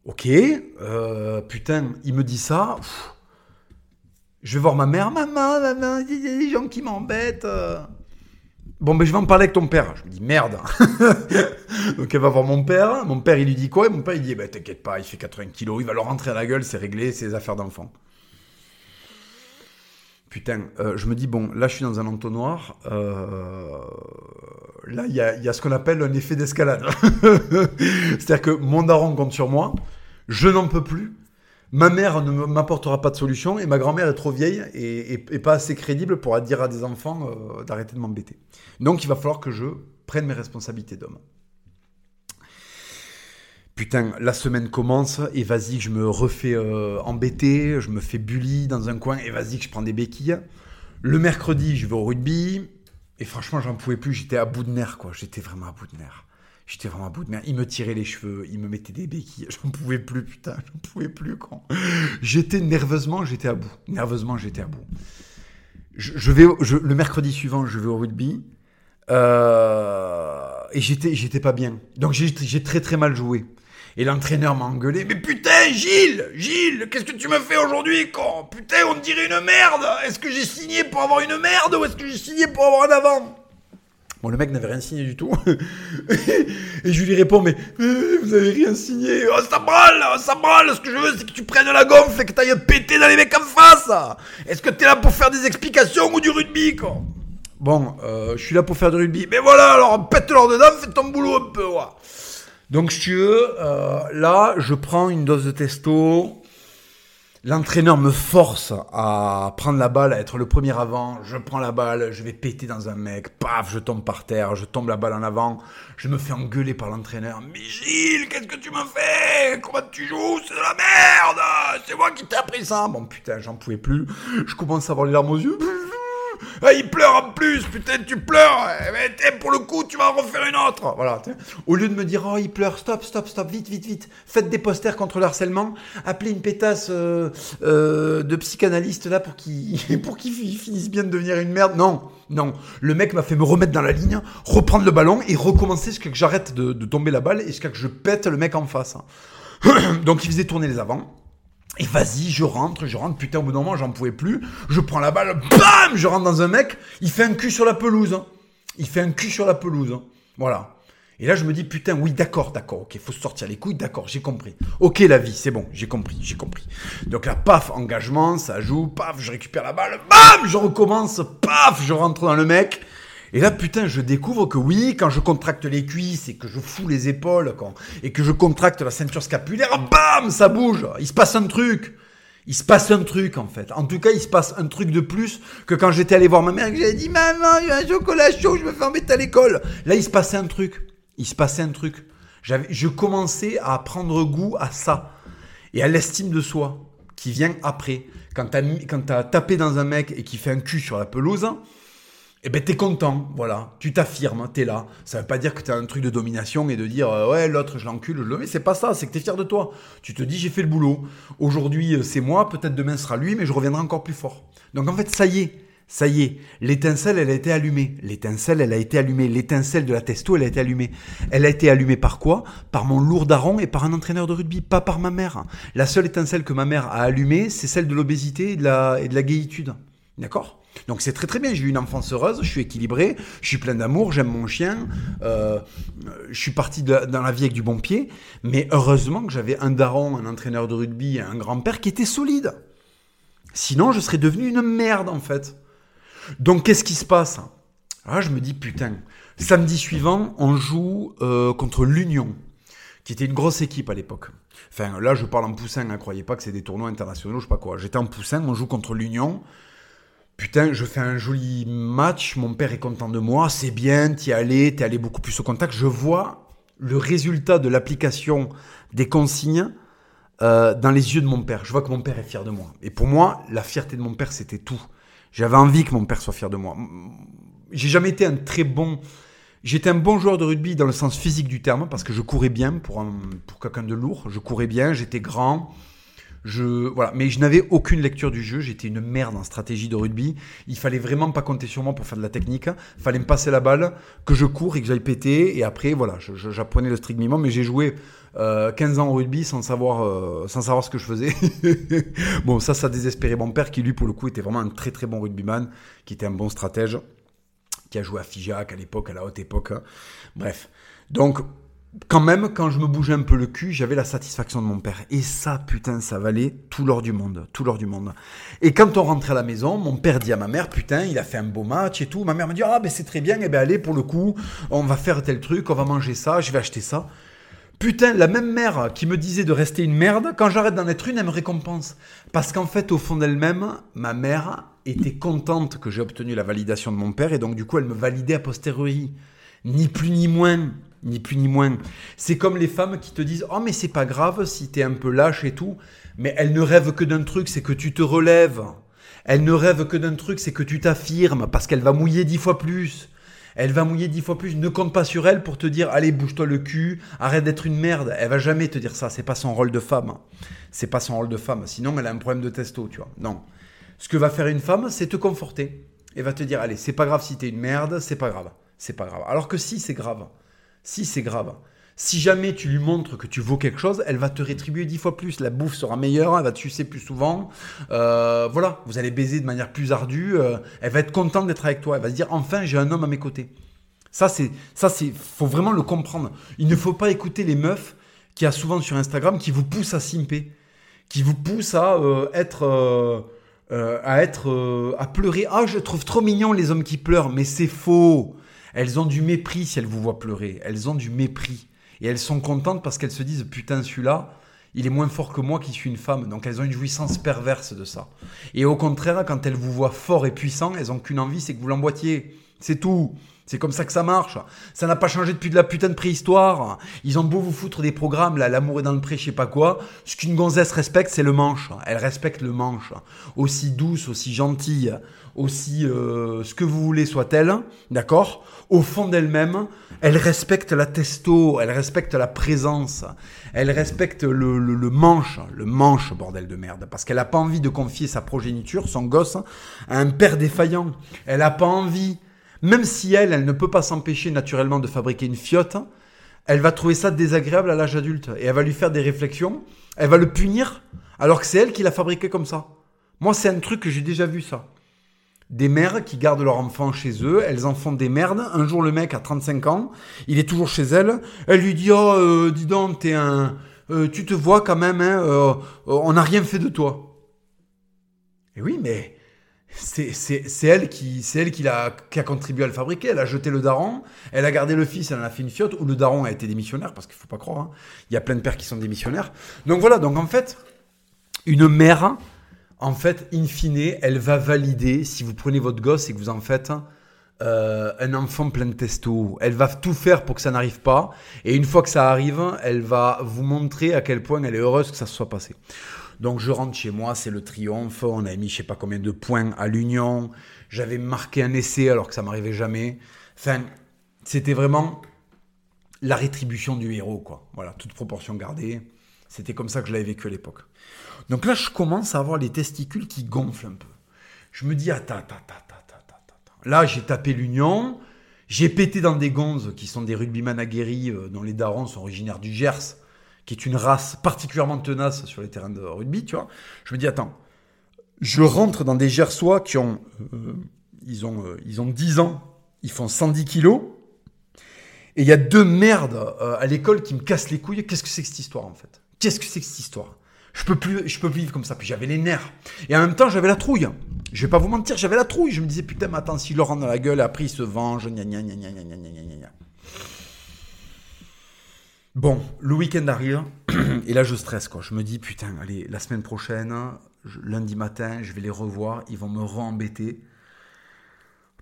Speaker 1: Ok, euh, putain, il me dit ça. Je vais voir ma mère, maman, maman, il y a des gens qui m'embêtent. Bon, ben je vais en parler avec ton père. Je me dis merde. Donc elle va voir mon père. Mon père, il lui dit quoi? Et mon père, il dit bah, T'inquiète pas, il fait 80 kilos, il va leur rentrer à la gueule, c'est réglé, c'est des affaires d'enfant. Putain, euh, je me dis, bon, là je suis dans un entonnoir. Euh, là, il y a, ce qu'on appelle un effet d'escalade. C'est-à-dire que mon daron compte sur moi, je n'en peux plus. Ma mère ne m'apportera pas de solution et ma grand-mère est trop vieille et, pas assez crédible pour dire à des enfants euh, d'arrêter de m'embêter. Donc il va falloir que je prenne mes responsabilités d'homme. Putain, la semaine commence et vas-y, je me refais euh, embêter, je me fais bully dans un coin et vas-y je prends des béquilles. Le mercredi, je vais au rugby et franchement, j'en pouvais plus, j'étais à bout de nerfs quoi, j'étais vraiment à bout de nerfs. J'étais vraiment à bout de merde. Il me tirait les cheveux, il me mettait des béquilles. J'en pouvais plus, putain, j'en pouvais plus. Quand... J'étais nerveusement, j'étais à bout. Nerveusement, j'étais à bout. Je, vais, le mercredi suivant, je vais au rugby. Euh, et j'étais, j'étais pas bien. Donc j'ai très très mal joué. Et l'entraîneur m'a engueulé. Mais putain, Gilles, Gilles, qu'est-ce que tu me fais aujourd'hui, con? Putain, on dirait une merde. Est-ce que j'ai signé pour avoir une merde ou est-ce que j'ai signé pour avoir un avant? Bon, le mec n'avait rien signé du tout. et je lui réponds, mais, vous avez rien signé. Oh, ça brûle, ça brûle. Ce que je veux, c'est que tu prennes la gonfle et que t'ailles péter dans les mecs en face. Est-ce que t'es là pour faire des explications ou du rugby, quoi? Bon, euh, je suis là pour faire du rugby. Mais voilà, alors pète-leur dedans, fais ton boulot un peu, Donc, si tu veux, euh, là, je prends une dose de testo. L'entraîneur me force à prendre la balle, à être le premier avant. Je prends la balle, je vais péter dans un mec. Paf, je tombe par terre, je tombe la balle en avant. Je me fais engueuler par l'entraîneur. Mais Gilles, qu'est-ce que tu me fais Comment tu joues? C'est de la merde C'est moi qui t'ai appris ça Bon putain, j'en pouvais plus. Je commence à avoir les larmes aux yeux. Ah, il pleure en plus, putain, tu pleures. Eh ben, pour le coup, tu vas en refaire une autre. Voilà. Au lieu de me dire, oh, il pleure, stop, stop, stop, vite, vite, vite. Faites des posters contre le harcèlement. Appelez une pétasse euh, euh, de psychanalyste là pour qu'il pour qu'il finisse bien de devenir une merde. Non, non. Le mec m'a fait me remettre dans la ligne, reprendre le ballon et recommencer jusqu'à que j'arrête de, tomber la balle et jusqu'à que je pète le mec en face. Donc il faisait tourner les avants. Et vas-y, je rentre, je rentre, putain, au bout d'un moment, j'en pouvais plus. Je prends la balle, bam, je rentre dans un mec, il fait un cul sur la pelouse. Il fait un cul sur la pelouse. Voilà. Et là, je me dis, putain, oui, d'accord, d'accord, ok, faut sortir les couilles, d'accord, j'ai compris. Ok, la vie, c'est bon, j'ai compris, j'ai compris. Donc là, paf, engagement, ça joue, paf, je récupère la balle, bam, je recommence, paf, je rentre dans le mec. Et là, putain, je découvre que oui, quand je contracte les cuisses et que je fous les épaules quand, et que je contracte la ceinture scapulaire, bam, ça bouge. Il se passe un truc. Il se passe un truc en fait. En tout cas, il se passe un truc de plus que quand j'étais allé voir ma mère et que j'avais dit Maman, il y a un chocolat chaud, je me fais embêter à l'école. Là, il se passait un truc. Il se passait un truc. Je commençais à prendre goût à ça et à l'estime de soi qui vient après. Quand t'as, quand as tapé dans un mec et qui fait un cul sur la pelouse, eh ben t'es content, voilà, tu t'affirmes, t'es là. Ça veut pas dire que t'as un truc de domination et de dire euh, ouais l'autre je l'encule, je le mais c'est pas ça, c'est que t'es fier de toi. Tu te dis j'ai fait le boulot. Aujourd'hui euh, c'est moi, peut-être demain sera lui, mais je reviendrai encore plus fort. Donc en fait ça y est, ça y est, l'étincelle elle a été allumée. L'étincelle elle a été allumée. L'étincelle de la testo elle a été allumée. Elle a été allumée par quoi? Par mon lourd daron et par un entraîneur de rugby, pas par ma mère. La seule étincelle que ma mère a allumée, c'est celle de l'obésité et de la et de la gaïtude. D'accord? Donc c'est très très bien, j'ai eu une enfance heureuse, je suis équilibré, je suis plein d'amour, j'aime mon chien, euh, je suis parti dans la vie avec du bon pied, mais heureusement que j'avais un daron, un entraîneur de rugby, un grand-père qui était solide. Sinon je serais devenu une merde en fait. Donc qu'est-ce qui se passe? Ah je me dis putain, samedi suivant on joue euh, contre l'Union, qui était une grosse équipe à l'époque. Enfin là je parle en poussin, ne hein, croyez pas que c'est des tournois internationaux, je sais pas quoi. J'étais en poussin, on joue contre l'Union. Putain, je fais un joli match, mon père est content de moi, c'est bien, t'y allé, t'es allé beaucoup plus au contact. Je vois le résultat de l'application des consignes euh, dans les yeux de mon père. Je vois que mon père est fier de moi. Et pour moi, la fierté de mon père, c'était tout. J'avais envie que mon père soit fier de moi. J'ai jamais été un très bon... J'étais un bon joueur de rugby dans le sens physique du terme, parce que je courais bien pour, pour quelqu'un de lourd. Je courais bien, j'étais grand, je. Mais je n'avais aucune lecture du jeu. J'étais une merde en stratégie de rugby. Il fallait vraiment pas compter sur moi pour faire de la technique. Il fallait me passer la balle, que je cours et que j'aille péter. Et après, voilà, j'apprenais le strict minimum. Mais j'ai joué 15 euh, ans au rugby sans savoir, euh, sans savoir ce que je faisais. bon, ça, ça désespérait mon père qui, lui, pour le coup, était vraiment un très très bon rugbyman, qui était un bon stratège, qui a joué à Figeac à l'époque, à la haute époque. Hein. Bref. Donc, quand même, quand je me bougeais un peu le cul, j'avais la satisfaction de mon père. Et ça, putain, ça valait tout l'or du monde. Tout l'or du monde. Et quand on rentrait à la maison, mon père dit à ma mère, putain, il a fait un beau match et tout. Ma mère me dit, ah, ben c'est très bien, et eh ben allez, pour le coup, on va faire tel truc, on va manger ça, je vais acheter ça. Putain, la même mère qui me disait de rester une merde, quand j'arrête d'en être une, elle me récompense. Parce qu'en fait, au fond d'elle-même, ma mère était contente que j'ai obtenu la validation de mon père, et donc du coup, elle me validait a posteriori. Ni plus ni moins ni plus ni moins. C'est comme les femmes qui te disent Oh, mais c'est pas grave si t'es un peu lâche et tout. Mais elles ne rêvent que d'un truc, c'est que tu te relèves. Elles ne rêvent que d'un truc, c'est que tu t'affirmes, parce qu'elle va mouiller dix fois plus. Elle va mouiller dix fois plus. Ne compte pas sur elle pour te dire Allez, bouge-toi le cul, arrête d'être une merde. Elle va jamais te dire ça. C'est pas son rôle de femme. C'est pas son rôle de femme. Sinon, elle a un problème de testo, tu vois. Non. Ce que va faire une femme, c'est te conforter. Et va te dire Allez, c'est pas grave si t'es une merde, c'est pas grave. C'est pas grave. Alors que si, c'est grave. Si c'est grave. Si jamais tu lui montres que tu vaux quelque chose, elle va te rétribuer dix fois plus. La bouffe sera meilleure, elle va te sucer plus souvent. Euh, voilà, vous allez baiser de manière plus ardue. Euh, elle va être contente d'être avec toi. Elle va se dire enfin j'ai un homme à mes côtés. Ça c'est ça c'est faut vraiment le comprendre. Il ne faut pas écouter les meufs qui a souvent sur Instagram qui vous poussent à simper, qui vous poussent à euh, être à être à pleurer. Ah je trouve trop mignon les hommes qui pleurent, mais c'est faux. Elles ont du mépris si elles vous voient pleurer. Elles ont du mépris. Et elles sont contentes parce qu'elles se disent putain, celui-là, il est moins fort que moi qui suis une femme. Donc elles ont une jouissance perverse de ça. Et au contraire, quand elles vous voient fort et puissant, elles ont qu'une envie, c'est que vous l'emboîtiez. C'est tout. C'est comme ça que ça marche. Ça n'a pas changé depuis de la putain de préhistoire. Ils ont beau vous foutre des programmes, là, l'amour est dans le pré, je sais pas quoi. Ce qu'une gonzesse respecte, c'est le manche. Elle respecte le manche. Aussi douce, aussi gentille, aussi euh, ce que vous voulez soit-elle, d'accord? Au fond d'elle-même, elle respecte la testo, elle respecte la présence, elle respecte le, le manche, le manche, bordel de merde. Parce qu'elle n'a pas envie de confier sa progéniture, son gosse, à un père défaillant. Elle n'a pas envie même si elle, elle ne peut pas s'empêcher naturellement de fabriquer une fiotte, elle va trouver ça désagréable à l'âge adulte. Et elle va lui faire des réflexions, elle va le punir, alors que c'est elle qui l'a fabriqué comme ça. Moi, c'est un truc que j'ai déjà vu ça. Des mères qui gardent leur enfant chez eux, elles en font des merdes. Un jour, le mec a 35 ans, il est toujours chez elle. Elle lui dit Oh, euh, dis donc, t'es un. Euh, tu te vois quand même, hein, euh, on n'a rien fait de toi. Et oui, mais c'est elle qui c'est elle qui a, qui a contribué à le fabriquer. Elle a jeté le daron, elle a gardé le fils, elle en a fait une fiotte. Ou le daron a été démissionnaire parce qu'il faut pas croire. Hein. Il y a plein de pères qui sont démissionnaires. Donc voilà. Donc en fait, une mère, en fait, in fine, elle va valider si vous prenez votre gosse et que vous en faites euh, un enfant plein de testo. Elle va tout faire pour que ça n'arrive pas. Et une fois que ça arrive, elle va vous montrer à quel point elle est heureuse que ça se soit passé. Donc je rentre chez moi, c'est le triomphe. On a mis je sais pas combien de points à l'Union. J'avais marqué un essai alors que ça m'arrivait jamais. Enfin, c'était vraiment la rétribution du héros, quoi. Voilà, toute proportion gardée. C'était comme ça que je l'avais vécu à l'époque. Donc là, je commence à avoir les testicules qui gonflent un peu. Je me dis, attends, attends, attends, attends, attends. Là, j'ai tapé l'Union. J'ai pété dans des gonzes qui sont des rugbyman aguerris, euh, dont les darons sont originaires du Gers qui est une race particulièrement tenace sur les terrains de rugby, tu vois. Je me dis, attends, je rentre dans des Gersois qui ont, euh, ils ont, euh, ils ont 10 ans, ils font 110 kilos, et il y a deux merdes euh, à l'école qui me cassent les couilles. Qu'est-ce que c'est que cette histoire, en fait? Qu'est-ce que c'est que cette histoire? Je peux plus, je peux plus vivre comme ça. Puis j'avais les nerfs. Et en même temps, j'avais la trouille. Je vais pas vous mentir, j'avais la trouille. Je me disais, putain, mais attends, si le rend dans la gueule, après il se venge, gna gna gna gna gna gna gna gna. Bon, le week-end arrive, et là je stresse quoi. Je me dis, putain, allez, la semaine prochaine, lundi matin, je vais les revoir, ils vont me re-embêter.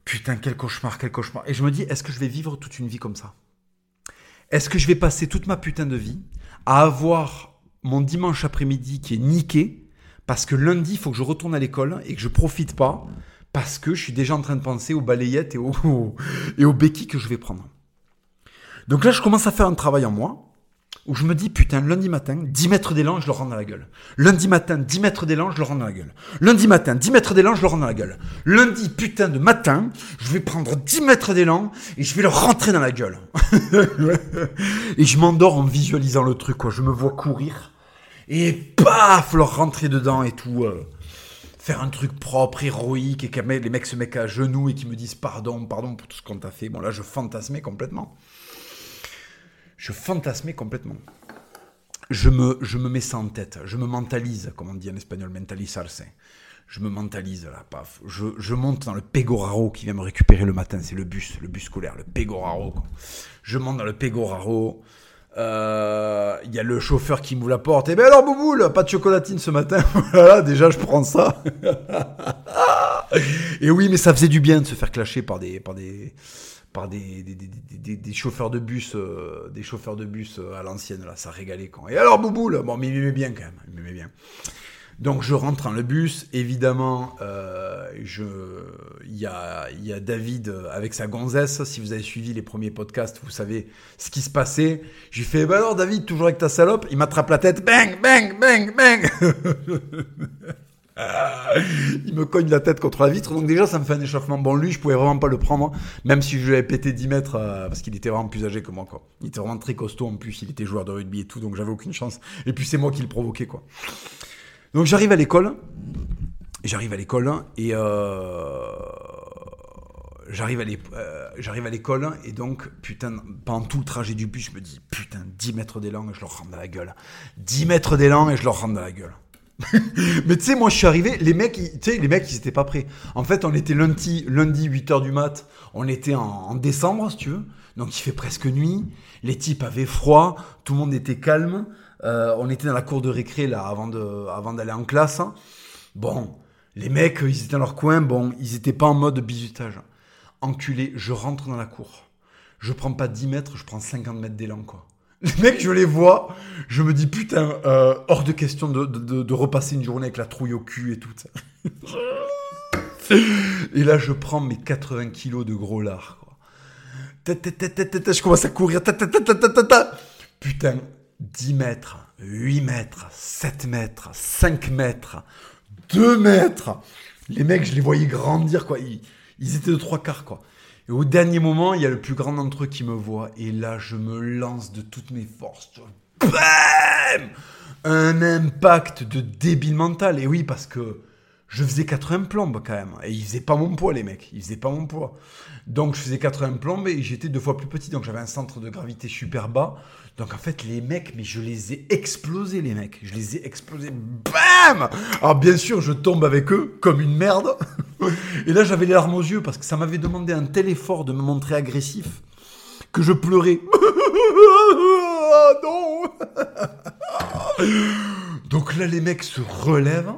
Speaker 1: Putain, quel cauchemar, quel cauchemar. Et je me dis, est-ce que je vais vivre toute une vie comme ça? Est-ce que je vais passer toute ma putain de vie à avoir mon dimanche après-midi qui est niqué parce que lundi, il faut que je retourne à l'école et que je profite pas parce que je suis déjà en train de penser aux balayettes et aux, et aux béquilles que je vais prendre. Donc là, je commence à faire un travail en moi où je me dis, putain, lundi matin, 10 mètres d'élan, je le rends dans la gueule. Lundi matin, 10 mètres d'élan, je le rends dans la gueule. Lundi matin, 10 mètres d'élan, je le rends dans la gueule. Lundi, putain de matin, je vais prendre 10 mètres d'élan et je vais le rentrer dans la gueule. et je m'endors en visualisant le truc, quoi. Je me vois courir et paf, leur rentrer dedans et tout. Euh, faire un truc propre, héroïque, et que les mecs se mettent à genoux et qui me disent pardon, pardon pour tout ce qu'on t'a fait. Bon, là, je fantasmais complètement je fantasmais complètement. Je me, je me mets ça en tête, je me mentalise, comme on dit en espagnol, mentalizarse. Je me mentalise là, paf. Je, je, monte dans le Pegoraro qui vient me récupérer le matin, c'est le bus, le bus scolaire, le Pegoraro. Je monte dans le Pegoraro. Euh, il y a le chauffeur qui m'ouvre la porte. Et eh ben alors, Bouboule, pas de chocolatine ce matin. voilà, déjà, je prends ça. et oui, mais ça faisait du bien de se faire clasher par des, par des, par des, des, chauffeurs de bus, euh, des chauffeurs de bus euh, à l'ancienne, là, ça régalait quand. Et alors Bouboule, bon, mais il m'aimait bien quand même, il m'aimait bien. Donc je rentre dans le bus, évidemment, euh, il y a, David avec sa gonzesse. Si vous avez suivi les premiers podcasts, vous savez ce qui se passait. J'ai fait, bah alors David, toujours avec ta salope, il m'attrape la tête, bang, bang, bang, bang. il me cogne la tête contre la vitre, donc déjà ça me fait un échauffement. Bon, lui, je pouvais vraiment pas le prendre, même si je lui avais pété 10 mètres, euh, parce qu'il était vraiment plus âgé que moi. Il était vraiment très costaud en plus, il était joueur de rugby et tout, donc j'avais aucune chance. Et puis c'est moi qui le provoquais, quoi. Donc j'arrive à l'école, j'arrive à l'école, et euh, j'arrive à euh, j'arrive à l'école, et donc, putain, pendant tout le trajet du bus, je me dis, putain, 10 mètres d'élan et je leur rentre dans la gueule. 10 mètres d'élan et je leur rentre dans la gueule. mais tu sais, moi je suis arrivé, les mecs, tu sais, les mecs ils étaient pas prêts. En fait, on était lundi, lundi 8h du mat, on était en, décembre, si tu veux. Donc il fait presque nuit, les types avaient froid, tout le monde était calme. Euh, on était dans la cour de récré là avant d'aller en classe. Bon, les mecs, ils étaient dans leur coin, bon, ils étaient pas en mode bisutage. enculé, je rentre dans la cour. Je prends pas 10 mètres, je prends 50 mètres d'élan, quoi. Les mecs, je les vois, je me dis putain, euh, hors de question de, repasser une journée avec la trouille au cul et tout et là, je prends mes 80 kilos de gros lard. Je commence à courir. Putain, 10 mètres, 8 mètres, 7 mètres, 5 mètres, 2 mètres. Les mecs, je les voyais grandir, quoi. Ils, étaient de trois quarts, quoi. Et au dernier moment, il y a le plus grand d'entre eux qui me voit. Et là, je me lance de toutes mes forces. Bam Un impact de débile mental. Et oui, parce que je faisais 80 plombes quand même. Et ils faisaient pas mon poids, les mecs. Ils faisaient pas mon poids. Donc je faisais 80 plombes et j'étais deux fois plus petit. Donc j'avais un centre de gravité super bas. Donc en fait, les mecs, mais je les ai explosés, les mecs. Je les ai explosés. Bam Alors bien sûr, je tombe avec eux comme une merde. Et là, j'avais les larmes aux yeux parce que ça m'avait demandé un tel effort de me montrer agressif que je pleurais. non Donc là, les mecs se relèvent.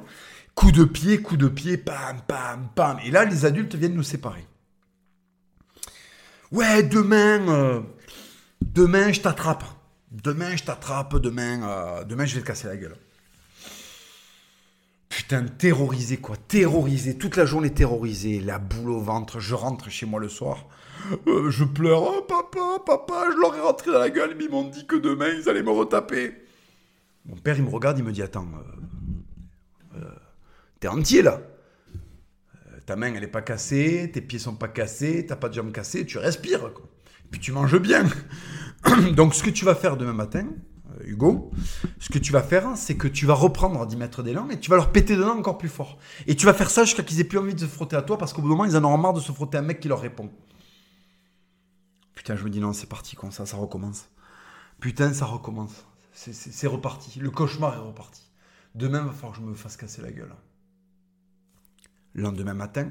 Speaker 1: Coup de pied, coup de pied, pam, pam, pam. Et là, les adultes viennent nous séparer. Ouais, demain, euh, demain, je t'attrape. Demain, je t'attrape, demain, euh, demain, je vais te casser la gueule. Putain, terrorisé quoi, terrorisé, toute la journée terrorisé, la boule au ventre, je rentre chez moi le soir, euh, je pleure, oh, papa, papa, je leur ai rentré dans la gueule, mais ils m'ont dit que demain ils allaient me retaper. Mon père il me regarde, il me dit, attends, euh, t'es entier là Ta main elle est pas cassée, tes pieds sont pas cassés, t'as pas de jambes cassées, tu respires quoi. Puis tu manges bien. Donc ce que tu vas faire demain matin, euh, Hugo, ce que tu vas faire, c'est que tu vas reprendre 10 mètres d'élan et tu vas leur péter dedans encore plus fort. Et tu vas faire ça jusqu'à qu'ils aient plus envie de se frotter à toi parce qu'au bout d'un moment, ils en auront marre de se frotter à un mec qui leur répond. Putain, je me dis non, c'est parti comme ça, ça recommence. Putain, ça recommence. C'est reparti. Le cauchemar est reparti. Demain, il va falloir que je me fasse casser la gueule. Lendemain matin,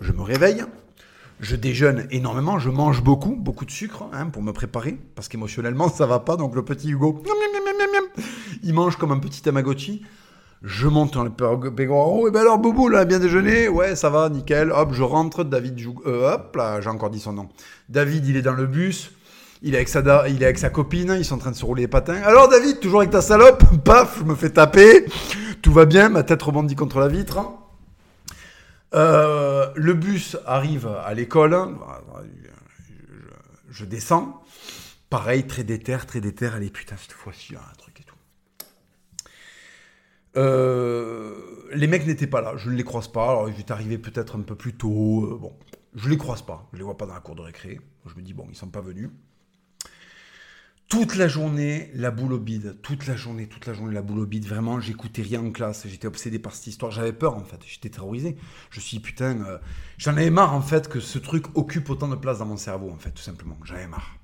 Speaker 1: je me réveille je déjeune énormément, je mange beaucoup, beaucoup de sucre hein, pour me préparer, parce qu'émotionnellement ça va pas, donc le petit Hugo, il mange comme un petit Tamagotchi. Je monte dans le pérogo, oh, et ben alors Boubou, là, bien déjeuné Ouais, ça va, nickel. Hop, je rentre, David joue, euh, hop, là, j'ai encore dit son nom. David, il est dans le bus, il est, avec sa il est avec sa copine, ils sont en train de se rouler les patins. Alors David, toujours avec ta salope Paf, je me fais taper. Tout va bien, ma tête rebondit contre la vitre. Euh, le bus arrive à l'école. Je, descends. Pareil, très déter, très déter. Allez, putain, cette fois-ci, un truc et tout. Euh, les mecs n'étaient pas là. Je ne les croise pas. Alors, ils étaient arrivés peut-être un peu plus tôt. Euh, bon, je les croise pas. Je les vois pas dans la cour de récré. Je me dis, bon, ils sont pas venus. Toute la journée, la boule au bide. Toute la journée, toute la journée, la boule au bide. Vraiment, j'écoutais rien en classe. J'étais obsédé par cette histoire. J'avais peur, en fait. J'étais terrorisé. Je suis putain, euh, j'en avais marre, en fait, que ce truc occupe autant de place dans mon cerveau, en fait, tout simplement. J'avais marre.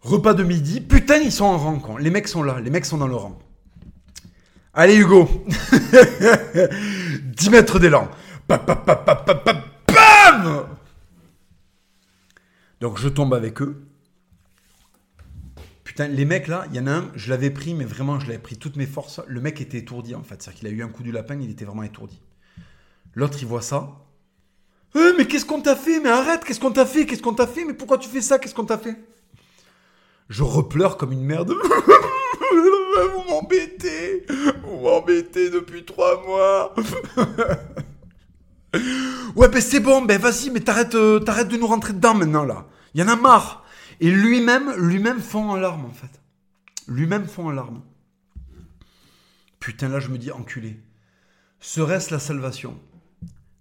Speaker 1: Repas de midi. Putain, ils sont en rang. Les mecs sont là. Les mecs sont dans le rang. Allez, Hugo. 10 mètres d'élan. Bam Donc, je tombe avec eux les mecs là, il y en a un, je l'avais pris, mais vraiment, je l'avais pris toutes mes forces. Le mec était étourdi en fait. C'est-à-dire qu'il a eu un coup du lapin, il était vraiment étourdi. L'autre, il voit ça. Eh, mais qu'est-ce qu'on t'a fait? Mais arrête, qu'est-ce qu'on t'a fait? Qu'est-ce qu'on t'a fait? Mais pourquoi tu fais ça? Qu'est-ce qu'on t'a fait? Je repleure comme une merde. vous m'embêtez Vous m'embêtez depuis trois mois Ouais, ben c'est bon, ben vas-y, mais t'arrêtes, euh, t'arrêtes de nous rentrer dedans maintenant là. Il y en a marre. Et lui-même, lui-même fond en larmes, en fait. Lui-même fond en larmes. Putain, là, je me dis, enculé. Serait-ce la salvation?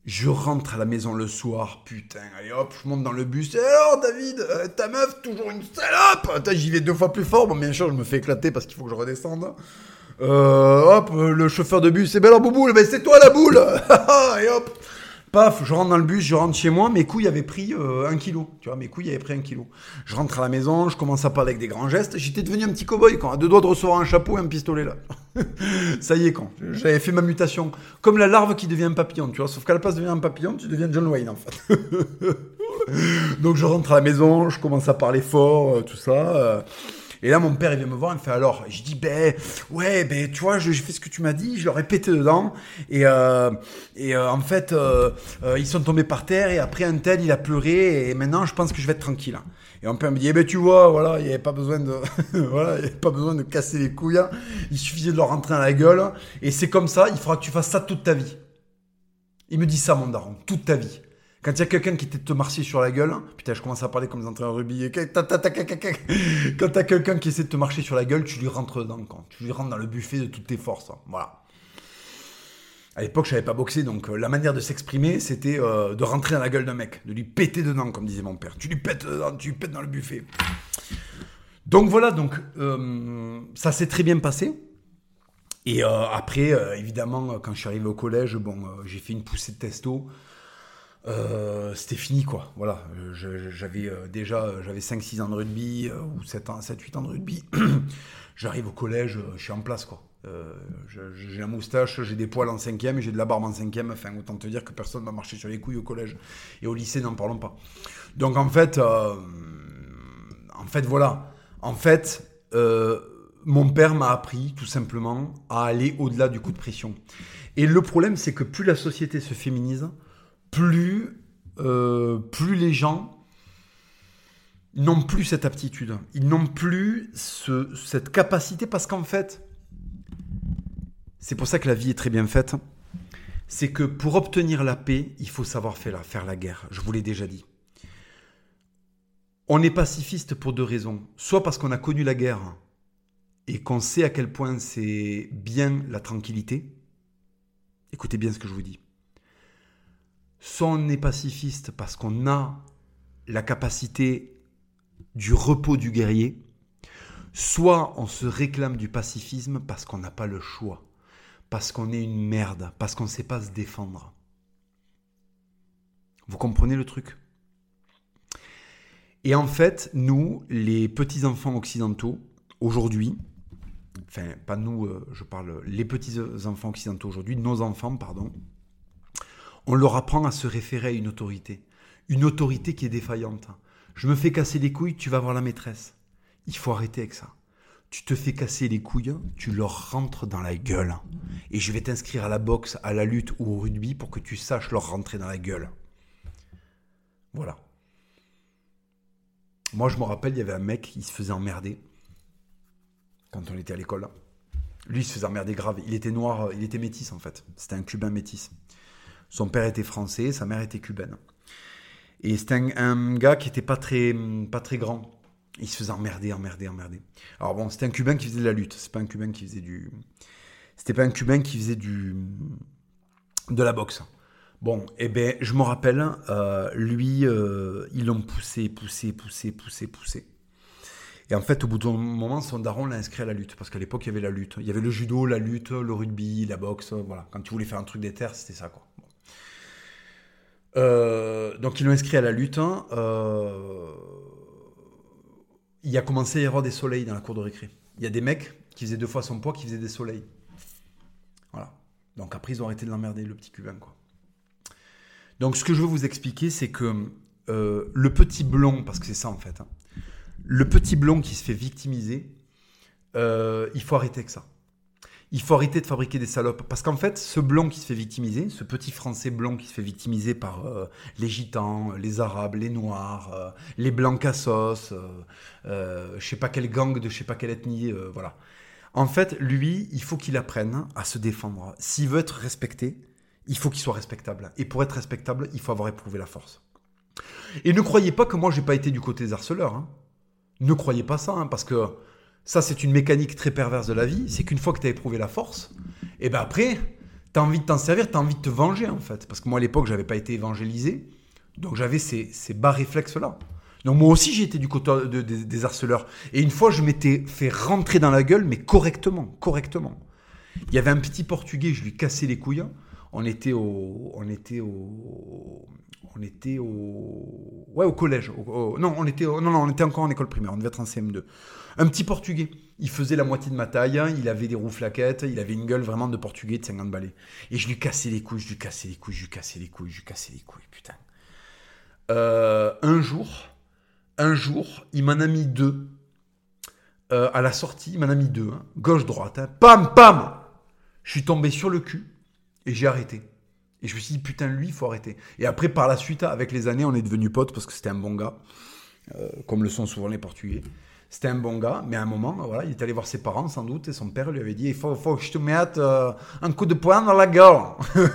Speaker 1: Je rentre à la maison le soir, putain, allez hop, je monte dans le bus. Et alors, David, euh, ta meuf, toujours une salope J'y vais deux fois plus fort. Bon, bien sûr, je me fais éclater parce qu'il faut que je redescende. Euh, hop, le chauffeur de bus, c'est belle boule, mais c'est toi la boule Et hop Paf, je rentre dans le bus, je rentre chez moi, mes couilles avaient pris euh, un kilo. Tu vois, mes couilles avaient pris un kilo. Je rentre à la maison, je commence à parler avec des grands gestes. J'étais devenu un petit cow-boy, quand, à deux doigts de recevoir un chapeau et un pistolet, là. ça y est, quand. J'avais fait ma mutation. Comme la larve qui devient un papillon, tu vois. Sauf qu'à la place de devenir un papillon, tu deviens John Wayne, en fait. Donc je rentre à la maison, je commence à parler fort, euh, tout ça. Et là, mon père, il vient me voir, il me fait alors. Je dis, ben, ouais, ben, tu vois, j'ai fait ce que tu m'as dit, je leur ai pété dedans. Et, euh, et euh, en fait, euh, euh, ils sont tombés par terre. Et après, un tel, il a pleuré. Et maintenant, je pense que je vais être tranquille. Et mon père me dit, eh ben, tu vois, voilà, il n'y avait pas besoin de, voilà, il pas besoin de casser les couilles. Il suffisait de leur rentrer dans la gueule. Et c'est comme ça, il faudra que tu fasses ça toute ta vie. Il me dit ça, mon daron, toute ta vie. Quand il y a quelqu'un qui te marcher sur la gueule, putain, je commence à parler comme des entraîneurs de rugby. Quand t'as quelqu'un qui essaie de te marcher sur la gueule, tu lui rentres dedans, quand tu lui rentres dans le buffet de toutes tes forces. Voilà. À l'époque, je savais pas boxer, donc euh, la manière de s'exprimer, c'était euh, de rentrer dans la gueule d'un mec, de lui péter dedans, comme disait mon père. Tu lui pètes dedans, tu lui pètes dans le buffet. Donc voilà, donc euh, ça s'est très bien passé. Et après, évidemment, quand je suis arrivé au collège, bon, j'ai fait une poussée de testo. Euh, c'était fini quoi. Voilà, j'avais euh, déjà euh, j'avais 5 6 ans de rugby ou 7 ans 7 8 ans de rugby. J'arrive au collège, je suis en place quoi. j'ai la moustache, j'ai des poils en cinquième, j'ai de la barbe en cinquième. Enfin, autant te dire que personne m'a marché sur les couilles au collège et au lycée, n'en parlons pas. Donc en fait, en fait voilà, en fait, mon père m'a appris tout simplement à aller au-delà du coup de pression. Et le problème, c'est que plus la société se féminise, plus, euh, plus les gens n'ont plus cette aptitude. Ils n'ont plus cette capacité parce qu'en fait, c'est pour ça que la vie est très bien faite. C'est que pour obtenir la paix, il faut savoir faire la, faire la guerre. Je vous l'ai déjà dit. On est pacifiste pour deux raisons. Soit parce qu'on a connu la guerre et qu'on sait à quel point c'est bien la tranquillité. Écoutez bien ce que je vous dis soit on est pacifiste parce qu'on a la capacité du repos du guerrier, soit on se réclame du pacifisme parce qu'on n'a pas le choix, parce qu'on est une merde, parce qu'on ne sait pas se défendre. Vous comprenez le truc? Et en fait, nous, les petits-enfants occidentaux, aujourd'hui, enfin pas nous, euh, je parle les petits-enfants occidentaux aujourd'hui, nos enfants, pardon, on leur apprend à se référer à une autorité. Une autorité qui est défaillante. Je me fais casser les couilles, tu vas voir la maîtresse. Il faut arrêter avec ça. Tu te fais casser les couilles, tu leur rentres dans la gueule. Et je vais t'inscrire à la boxe, à la lutte ou au rugby pour que tu saches leur rentrer dans la gueule. Voilà. Moi, je me rappelle, il y avait un mec, il se faisait emmerder quand on était à l'école. Lui, il se faisait emmerder grave. Il était noir, il était métis en fait. C'était un cubain métis. Son père était français, sa mère était cubaine. Et c'était un, gars qui était pas très, pas très grand. Il se faisait emmerder, emmerder, emmerder. Alors bon, c'était un Cubain qui faisait de la lutte. C'est pas un Cubain qui faisait du. C'était pas un Cubain qui faisait du. de la boxe. Bon, eh ben, je me rappelle, euh, lui, euh, ils l'ont poussé, poussé, poussé, poussé, poussé. Et en fait, au bout d'un moment, son daron l'a inscrit à la lutte. Parce qu'à l'époque, il y avait la lutte. Il y avait le judo, la lutte, le rugby, la boxe. Voilà. Quand tu voulais faire un truc des terres, c'était ça, quoi. Euh, donc ils l'ont inscrit à la lutte. Hein. Euh, il a commencé à des soleils dans la cour de récré. Il y a des mecs qui faisaient deux fois son poids qui faisaient des soleils. Voilà. Donc après ils ont arrêté de l'emmerder, le petit cubain. Donc ce que je veux vous expliquer, c'est que euh, le petit blond, parce que c'est ça en fait, hein, le petit blond qui se fait victimiser, il faut arrêter avec ça il faut arrêter de fabriquer des salopes. Parce qu'en fait, ce blanc qui se fait victimiser, ce petit français blanc qui se fait victimiser par euh, les gitans, les arabes, les noirs, euh, les blancs cassos, euh, je sais pas quel gang de je sais pas quelle ethnie, voilà. En fait, lui, il faut qu'il apprenne à se défendre. S'il veut être respecté, il faut qu'il soit respectable. Et pour être respectable, il faut avoir éprouvé la force. Et ne croyez pas que moi, j'ai pas été du côté des harceleurs. Hein. Ne croyez pas ça, hein, parce que ça, c'est une mécanique très perverse de la vie. C'est qu'une fois que tu as éprouvé la force, et ben après, tu as envie de t'en servir, tu as envie de te venger en fait. Parce que moi à l'époque, j'avais pas été évangélisé. Donc j'avais ces, bas réflexes-là. Donc moi aussi, été du côté des harceleurs. Et une fois, je m'étais fait rentrer dans la gueule, mais correctement, correctement. Il y avait un petit portugais, je lui cassais les couilles. On était au, on était au, on était au, ouais, au collège. non, on était, non, non, on était encore en école primaire. On devait être en CM2. Un petit portugais. Il faisait la moitié de ma taille, il avait des roues flaquettes, il avait une gueule vraiment de portugais de 50 balais. Et je lui cassais les couilles, je lui cassais les couilles, je lui cassais les couilles, je lui cassais les couilles, putain. Euh, un jour, un jour, il m'en a mis deux. euh, à la sortie, il m'en a mis deux, hein. gauche-droite. Hein. Pam, pam Je suis tombé sur le cul et j'ai arrêté. Et je me suis dit, putain, lui, il faut arrêter. Et après, par la suite, avec les années, on est devenus potes parce que c'était un bon gars, euh, comme le sont souvent les Portugais. C'était un bon gars, mais à un moment, voilà, il est allé voir ses parents sans doute et son père lui avait dit il faut, que je te mette euh, un coup de poing dans la gueule.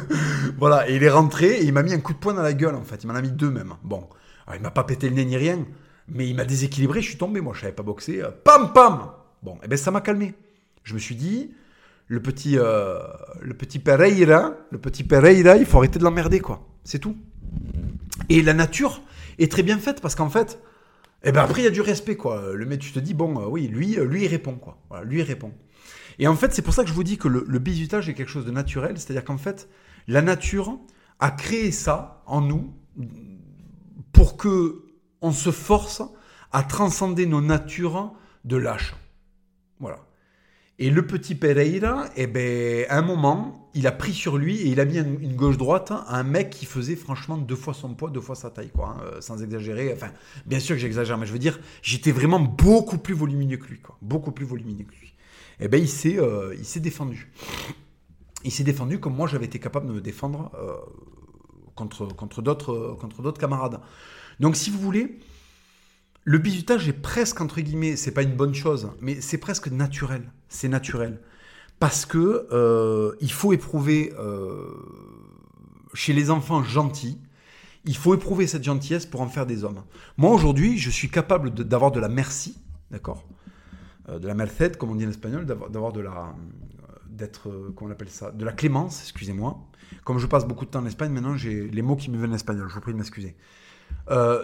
Speaker 1: voilà, et il est rentré et il m'a mis un coup de poing dans la gueule en fait. Il m'en a mis deux même. Bon, alors, il m'a pas pété le nez ni rien, mais il m'a déséquilibré. Je suis tombé, moi, je savais pas boxer. Euh, pam pam. Bon, et eh ben ça m'a calmé. Je me suis dit le petit, euh, le petit Pereira, le petit Pereira, il faut arrêter de l'emmerder quoi. C'est tout. Et la nature est très bien faite parce qu'en fait et eh ben après, il y a du respect, quoi. Le mec, tu te dis, bon, euh, oui, lui, euh, lui, il répond, quoi. Voilà, lui, il répond. Et en fait, c'est pour ça que je vous dis que le, le bizutage est quelque chose de naturel. C'est-à-dire qu'en fait, la nature a créé ça en nous pour que on se force à transcender nos natures de lâche. Voilà. Et le petit Pereira, eh ben, à un moment, il a pris sur lui et il a mis une gauche-droite à un mec qui faisait franchement deux fois son poids, deux fois sa taille, quoi, hein, sans exagérer. Enfin, bien sûr que j'exagère, mais je veux dire, j'étais vraiment beaucoup plus volumineux que lui, quoi, beaucoup plus volumineux que lui. Eh ben, il s'est, euh, il s'est défendu. Il s'est défendu comme moi j'avais été capable de me défendre euh, contre, contre, d'autres, contre d'autres camarades. Donc, si vous voulez, le bizutage est presque, entre guillemets, c'est pas une bonne chose, mais c'est presque naturel. C'est naturel. Parce que euh, il faut éprouver euh, chez les enfants gentils, il faut éprouver cette gentillesse pour en faire des hommes. Moi aujourd'hui, je suis capable d'avoir de, la merci, d'accord euh, De la merced, comme on dit en espagnol, d'avoir de la d'être comment on appelle ça De la clémence, excusez-moi. Comme je passe beaucoup de temps en Espagne, maintenant j'ai les mots qui me viennent en espagnol. Je vous prie de m'excuser. Euh,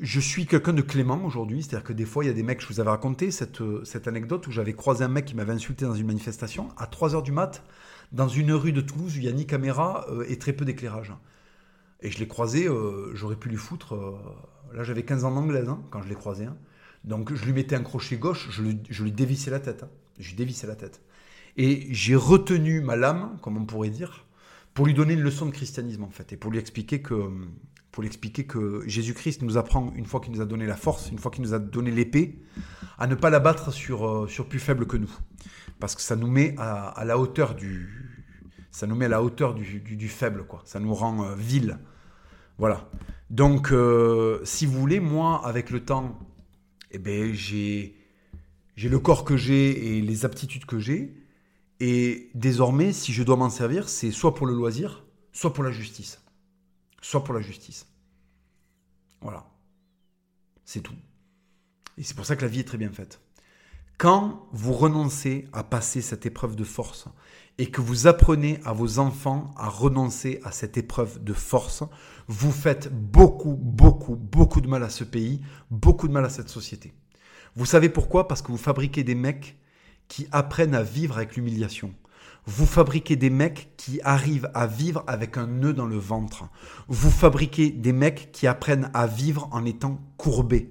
Speaker 1: je suis quelqu'un de clément aujourd'hui, c'est-à-dire que des fois, il y a des mecs, je vous avais raconté cette, cette anecdote où j'avais croisé un mec qui m'avait insulté dans une manifestation à 3h du mat, dans une rue de Toulouse où il n'y a ni caméra euh, et très peu d'éclairage. Et je l'ai croisé, euh, j'aurais pu lui foutre. Euh, là, j'avais 15 ans d'anglaise hein, quand je l'ai croisé. Hein. Donc, je lui mettais un crochet gauche, je lui, je lui dévissais la tête. Hein. Je lui dévissais la tête. Et j'ai retenu ma lame, comme on pourrait dire, pour lui donner une leçon de christianisme, en fait, et pour lui expliquer que pour l'expliquer que Jésus-Christ nous apprend, une fois qu'il nous a donné la force, une fois qu'il nous a donné l'épée, à ne pas la battre sur, euh, sur plus faible que nous. Parce que ça nous met à, la hauteur du. Ça nous met à la hauteur du, du, faible, quoi. Ça nous rend euh, vil. Voilà. Donc, euh, si vous voulez, moi, avec le temps, eh ben, j'ai, j'ai le corps que j'ai et les aptitudes que j'ai. Et désormais, si je dois m'en servir, c'est soit pour le loisir, soit pour la justice soit pour la justice. Voilà. C'est tout. Et c'est pour ça que la vie est très bien faite. Quand vous renoncez à passer cette épreuve de force et que vous apprenez à vos enfants à renoncer à cette épreuve de force, vous faites beaucoup, beaucoup, beaucoup de mal à ce pays, beaucoup de mal à cette société. Vous savez pourquoi? Parce que vous fabriquez des mecs qui apprennent à vivre avec l'humiliation. Vous fabriquez des mecs qui arrivent à vivre avec un nœud dans le ventre. Vous fabriquez des mecs qui apprennent à vivre en étant courbés.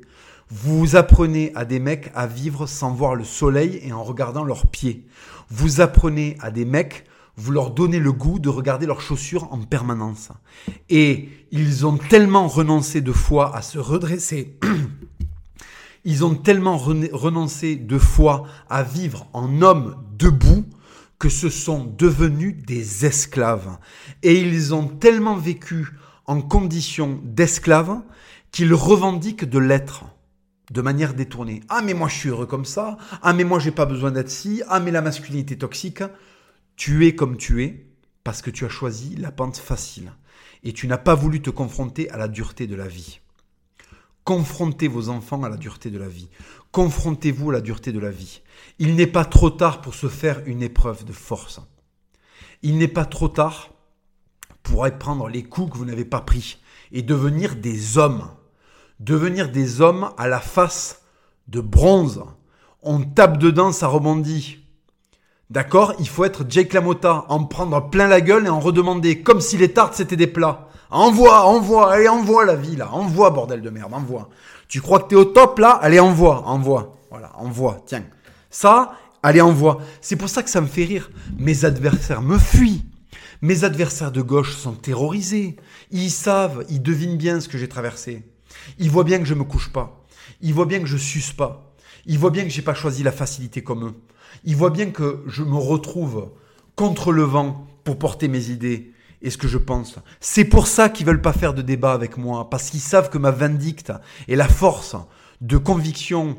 Speaker 1: Vous apprenez à des mecs à vivre sans voir le soleil et en regardant leurs pieds. Vous apprenez à des mecs, vous leur donnez le goût de regarder leurs chaussures en permanence. Et ils ont tellement renoncé de foi à se redresser. Ils ont tellement renoncé de foi à vivre en homme debout que ce sont devenus des esclaves. Et ils ont tellement vécu en condition d'esclaves qu'ils revendiquent de l'être de manière détournée. Ah mais moi je suis heureux comme ça. Ah mais moi j'ai pas besoin d'être si. Ah mais la masculinité toxique. Tu es comme tu es parce que tu as choisi la pente facile et tu n'as pas voulu te confronter à la dureté de la vie. Confrontez vos enfants à la dureté de la vie. Confrontez-vous à la dureté de la vie. Il n'est pas trop tard pour se faire une épreuve de force. Il n'est pas trop tard pour prendre les coups que vous n'avez pas pris et devenir des hommes. Devenir des hommes à la face de bronze. On tape dedans, ça rebondit. D'accord? Il faut être Jake LaMotta, en prendre plein la gueule et en redemander, comme si les tartes c'était des plats. Envoie, envoie, allez, envoie la vie là, envoie, bordel de merde, envoie. Tu crois que t'es au top là? Allez, envoie, envoie. Voilà, envoie, tiens. Ça, allez, envoie. C'est pour ça que ça me fait rire. Mes adversaires me fuient. Mes adversaires de gauche sont terrorisés. Ils savent, ils devinent bien ce que j'ai traversé. Ils voient bien que je me couche pas. Ils voient bien que je suce pas. Ils voient bien que j'ai pas choisi la facilité comme eux. Ils voient bien que je me retrouve contre le vent pour porter mes idées et ce que je pense. C'est pour ça qu'ils veulent pas faire de débat avec moi, parce qu'ils savent que ma vindicte et la force de conviction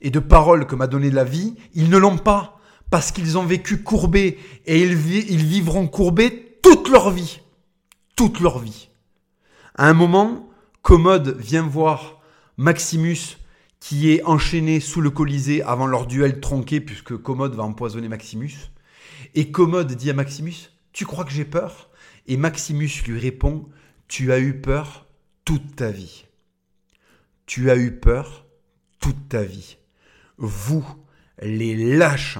Speaker 1: et de parole que m'a donné la vie, ils ne l'ont pas, parce qu'ils ont vécu courbés et ils, ils vivront courbés toute leur vie. Toute leur vie. À un moment, Commode vient voir Maximus qui est enchaîné sous le Colisée avant leur duel tronqué, puisque Commode va empoisonner Maximus. Et Commode dit à Maximus, tu crois que j'ai peur? Et Maximus lui répond, tu as eu peur toute ta vie. Tu as eu peur toute ta vie. Vous, les lâches,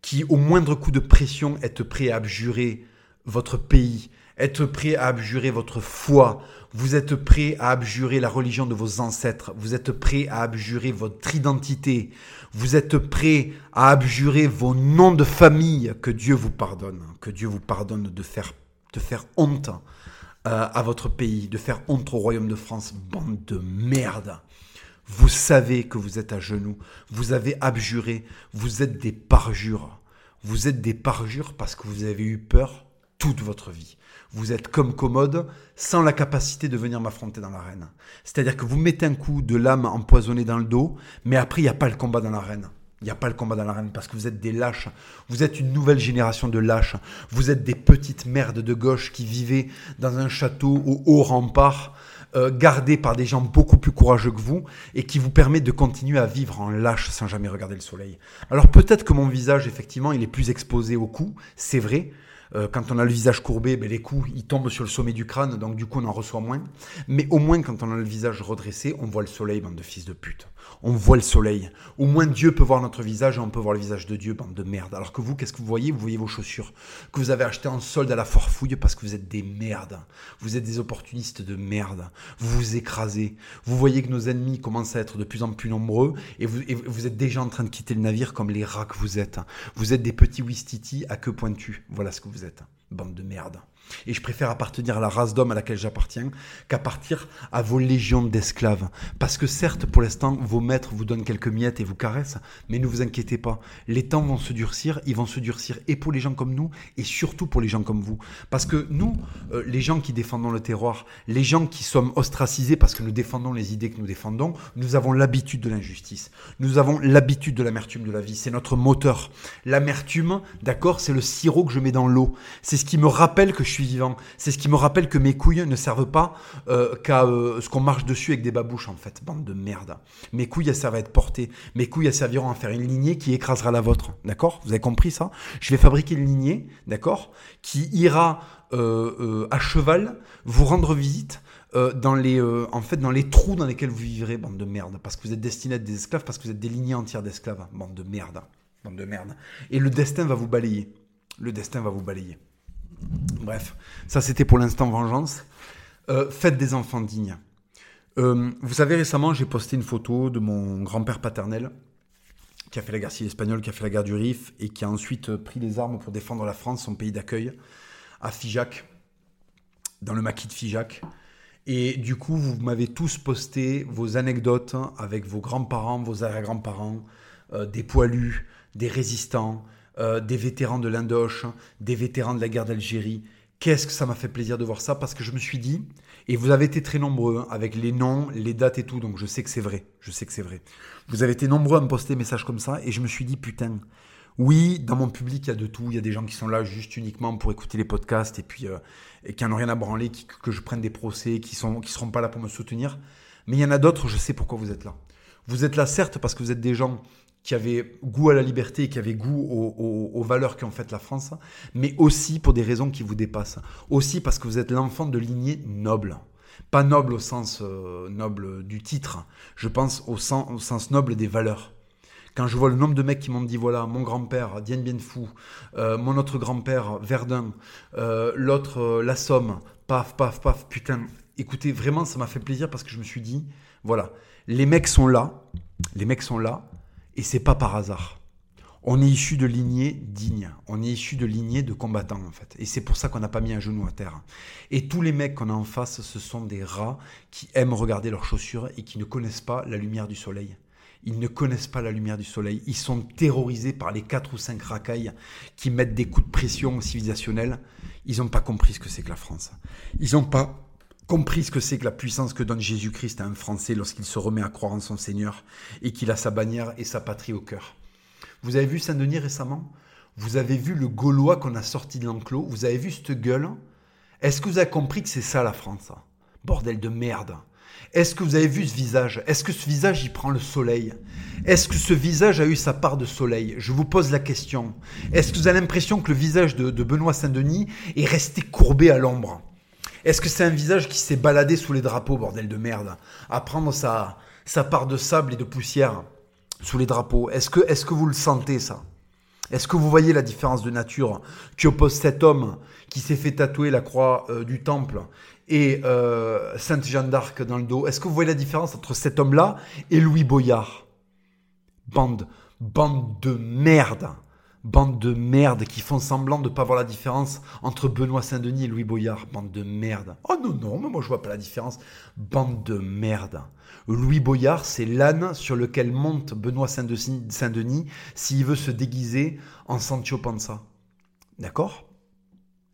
Speaker 1: qui au moindre coup de pression êtes prêts à abjurer votre pays, êtes prêts à abjurer votre foi, vous êtes prêts à abjurer la religion de vos ancêtres, vous êtes prêts à abjurer votre identité, vous êtes prêts à abjurer vos noms de famille, que Dieu vous pardonne, que Dieu vous pardonne de faire, de faire honte euh, à votre pays, de faire honte au royaume de France, bande de merde. Vous savez que vous êtes à genoux, vous avez abjuré, vous êtes des parjures. Vous êtes des parjures parce que vous avez eu peur toute votre vie. Vous êtes comme commode, sans la capacité de venir m'affronter dans l'arène. C'est-à-dire que vous mettez un coup de lame empoisonnée dans le dos, mais après, il n'y a pas le combat dans l'arène. Il n'y a pas le combat dans l'arène parce que vous êtes des lâches. Vous êtes une nouvelle génération de lâches. Vous êtes des petites merdes de gauche qui vivaient dans un château au haut rempart, euh, gardé par des gens beaucoup plus courageux que vous et qui vous permet de continuer à vivre en lâche sans jamais regarder le soleil. Alors peut-être que mon visage, effectivement, il est plus exposé au coup, c'est vrai, euh, quand on a le visage courbé, ben, les coups, ils tombent sur le sommet du crâne, donc du coup, on en reçoit moins. Mais au moins, quand on a le visage redressé, on voit le soleil, bande de fils de pute. On voit le soleil. Au moins, Dieu peut voir notre visage et on peut voir le visage de Dieu, bande de merde. Alors que vous, qu'est-ce que vous voyez? Vous voyez vos chaussures que vous avez achetées en solde à la forfouille parce que vous êtes des merdes. Vous êtes des opportunistes de merde. Vous vous écrasez. Vous voyez que nos ennemis commencent à être de plus en plus nombreux et vous, êtes déjà en train de quitter le navire comme les rats que vous êtes. Vous êtes des petits Wistiti à queue pointue. Voilà ce que vous êtes. Bande de merde. Et je préfère appartenir à la race d'hommes à laquelle j'appartiens qu'à partir à vos légions d'esclaves. Parce que certes, pour l'instant, vos maîtres vous donnent quelques miettes et vous caressent, mais ne vous inquiétez pas. Les temps vont se durcir, ils vont se durcir et pour les gens comme nous, et surtout pour les gens comme vous. Parce que nous, euh, les gens qui défendons le terroir, les gens qui sommes ostracisés parce que nous défendons les idées que nous défendons, nous avons l'habitude de l'injustice. Nous avons l'habitude de l'amertume de la vie. C'est notre moteur. L'amertume, d'accord, c'est le sirop que je mets dans l'eau. C'est ce qui me rappelle que je suis vivant. C'est ce qui me rappelle que mes couilles ne servent pas euh, qu'à euh, ce qu'on marche dessus avec des babouches, en fait. Bande de merde. Mes couilles, elles servent à être portées. Mes couilles, elles serviront à faire une lignée qui écrasera la vôtre. D'accord? Vous avez compris ça? Je vais fabriquer une lignée, d'accord? Qui ira euh, à cheval vous rendre visite. dans les, en fait, dans les trous dans lesquels vous vivrez, bande de merde, parce que vous êtes destiné à être des esclaves, parce que vous êtes des lignées entières d'esclaves, bande de merde, bande de merde. Et le destin va vous balayer. Le destin va vous balayer. Bref, ça c'était pour l'instant vengeance. Euh, faites des enfants dignes. Euh, vous savez, récemment, j'ai posté une photo de mon grand-père paternel qui a fait la guerre civile espagnole, qui a fait la guerre du Rif et qui a ensuite pris les armes pour défendre la France, son pays d'accueil, à Figeac, dans le maquis de Figeac. Et du coup, vous m'avez tous posté vos anecdotes avec vos grands-parents, vos arrière-grands-parents, euh, des poilus, des résistants, euh, des vétérans de l'Indoche, des vétérans de la guerre d'Algérie. Qu'est-ce que ça m'a fait plaisir de voir ça? Parce que je me suis dit, et vous avez été très nombreux hein, avec les noms, les dates et tout, donc je sais que c'est vrai, je sais que c'est vrai. Vous avez été nombreux à me poster des messages comme ça et je me suis dit, putain, oui, dans mon public, il y a de tout. Il y a des gens qui sont là juste uniquement pour écouter les podcasts et puis euh, et qui n'ont rien à branler, que je prenne des procès, qui sont qui seront pas là pour me soutenir. Mais il y en a d'autres, je sais pourquoi vous êtes là. Vous êtes là certes parce que vous êtes des gens qui avait goût à la liberté, qui avait goût aux, valeurs qui ont fait la France, mais aussi pour des raisons qui vous dépassent. Aussi parce que vous êtes l'enfant de lignée noble. Pas noble au sens euh, noble du titre, je pense au sens, noble des valeurs. Quand je vois le nombre de mecs qui m'ont dit voilà, mon grand-père, Dien Bien euh, mon autre grand-père, Verdun, euh, l'autre, La Somme, paf, paf, paf, putain, écoutez, vraiment, ça m'a fait plaisir parce que je me suis dit voilà, les mecs sont là, les mecs sont là, et c'est pas par hasard. On est issu de lignées dignes. On est issu de lignées de combattants, en fait. Et c'est pour ça qu'on n'a pas mis un genou à terre. Et tous les mecs qu'on a en face, ce sont des rats qui aiment regarder leurs chaussures et qui ne connaissent pas la lumière du soleil. Ils ne connaissent pas la lumière du soleil. Ils sont terrorisés par les quatre ou cinq racailles qui mettent des coups de pression civilisationnels. Ils n'ont pas compris ce que c'est que la France. Ils n'ont pas compris ce que c'est que la puissance que donne Jésus-Christ à un Français lorsqu'il se remet à croire en son Seigneur et qu'il a sa bannière et sa patrie au cœur. Vous avez vu Saint-Denis récemment? Vous avez vu le Gaulois qu'on a sorti de l'enclos? Vous avez vu cette gueule? Est-ce que vous avez compris que c'est ça la France? Bordel de merde. Est-ce que vous avez vu ce visage? Est-ce que ce visage, il prend le soleil? Est-ce que ce visage a eu sa part de soleil? Je vous pose la question. Est-ce que vous avez l'impression que le visage de, de Benoît Saint-Denis est resté courbé à l'ombre? Est-ce que c'est un visage qui s'est baladé sous les drapeaux, bordel de merde, à prendre sa, sa part de sable et de poussière sous les drapeaux? Est-ce que, vous le sentez, ça? Est-ce que vous voyez la différence de nature qui oppose cet homme qui s'est fait tatouer la croix euh, du temple et euh, Sainte Jeanne d'Arc dans le dos? Est-ce que vous voyez la différence entre cet homme-là et Louis Boyard? Bande, bande de merde Bande de merde qui font semblant de ne pas voir la différence entre Benoît Saint-Denis et Louis Boyard. Bande de merde. Oh non, non, mais moi je vois pas la différence. Bande de merde. Louis Boyard, c'est l'âne sur lequel monte Benoît Saint-Denis s'il veut se déguiser en Sancho Panza. D'accord?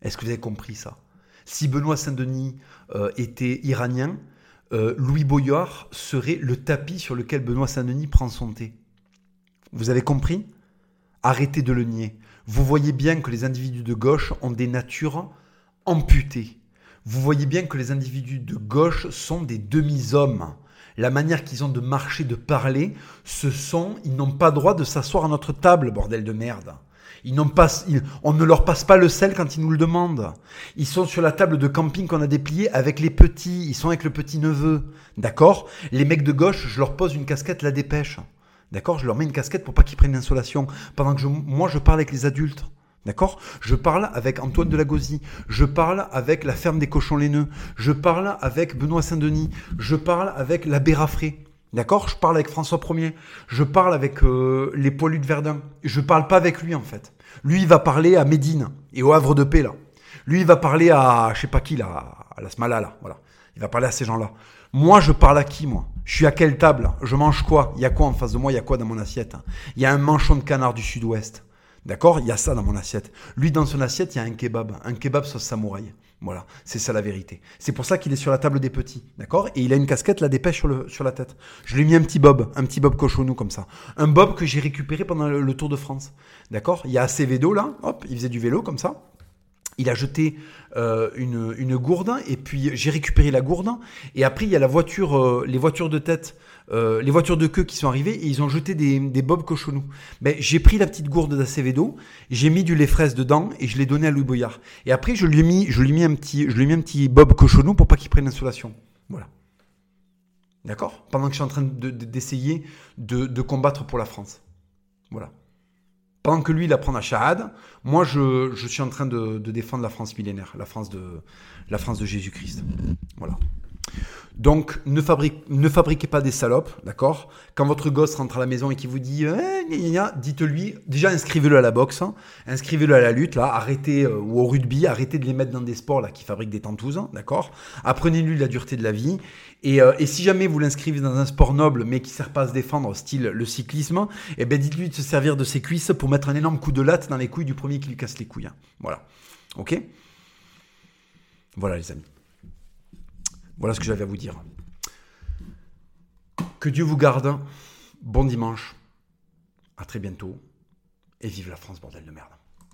Speaker 1: Est-ce que vous avez compris ça? Si Benoît Saint-Denis euh, était iranien, euh, Louis Boyard serait le tapis sur lequel Benoît Saint-Denis prend son thé. Vous avez compris? Arrêtez de le nier. Vous voyez bien que les individus de gauche ont des natures amputées. Vous voyez bien que les individus de gauche sont des demi-hommes. La manière qu'ils ont de marcher, de parler, ce sont, ils n'ont pas droit de s'asseoir à notre table, bordel de merde. On ne leur passe pas le sel quand ils nous le demandent. Ils sont sur la table de camping qu'on a dépliée avec les petits. Ils sont avec le petit neveu. D'accord? Les mecs de gauche, je leur pose une casquette, la dépêche. D'accord Je leur mets une casquette pour pas qu'ils prennent l'insolation. Pendant que moi, je parle avec les adultes. D'accord? Je parle avec Antoine Delagosie. Je parle avec la ferme des cochons laineux. Je parle avec Benoît Saint-Denis. Je parle avec l'abbé Raffray. D'accord? Je parle avec François Ier. Je parle avec euh, les poilus de Verdun. Je parle pas avec lui, en fait. Lui, il va parler à Médine et au Havre de Paix, là. Lui, il va parler à, je sais pas qui, là, à la Smala, là. Voilà. Il va parler à ces gens-là. Moi, je parle à qui, moi? Je suis à quelle table? Je mange quoi? Il y a quoi en face de moi? Il y a quoi dans mon assiette? Il y a un manchon de canard du sud-ouest. D'accord? Il y a ça dans mon assiette. Lui, dans son assiette, il y a un kebab. Un kebab sauce samouraï. Voilà, c'est ça la vérité. C'est pour ça qu'il est sur la table des petits, d'accord? Et il a une casquette, la dépêche sur, sur la tête. Je lui ai mis un petit bob, un petit bob cochonou comme ça. Un bob que j'ai récupéré pendant le, le Tour de France, d'accord? Il y a Acevedo là, hop, il faisait du vélo comme ça il a jeté euh, une, une, gourde et puis j'ai récupéré la gourde et après il y a la voiture, euh, les voitures de tête, euh, les voitures de queue qui sont arrivées et ils ont jeté des, des bobs cochonous. Ben, j'ai pris la petite gourde d'Acevedo, j'ai mis du lait fraise dedans et je l'ai donné à Louis Boyard. Et après je lui ai mis, je lui ai mis un petit, je lui ai mis un petit bob cochonou pour pas qu'il prenne l'insolation. Voilà. D'accord? Pendant que je suis en train d'essayer de, de, de combattre pour la France. Voilà. Pendant que lui, il apprend à Shahad, moi, je, suis en train de, de, défendre la France millénaire, la France de, la France de Jésus-Christ. Voilà. Donc, ne, fabriquez pas des salopes, d'accord? Quand votre gosse rentre à la maison et qu'il vous dit eh, dites-lui, déjà inscrivez-le à la boxe, hein. inscrivez-le à la lutte, là, arrêtez, euh, ou au rugby, arrêtez de les mettre dans des sports là qui fabriquent des tentouses, hein, d'accord? Apprenez-lui la dureté de la vie. Et, euh, et si jamais vous l'inscrivez dans un sport noble mais qui ne sert pas à se défendre, style le cyclisme, eh ben dites-lui de se servir de ses cuisses pour mettre un énorme coup de latte dans les couilles du premier qui lui casse les couilles. Hein. Voilà. Ok? Voilà les amis. Voilà ce que j'avais à vous dire. Que Dieu vous garde. Bon dimanche. À très bientôt. Et vive la France, bordel de merde.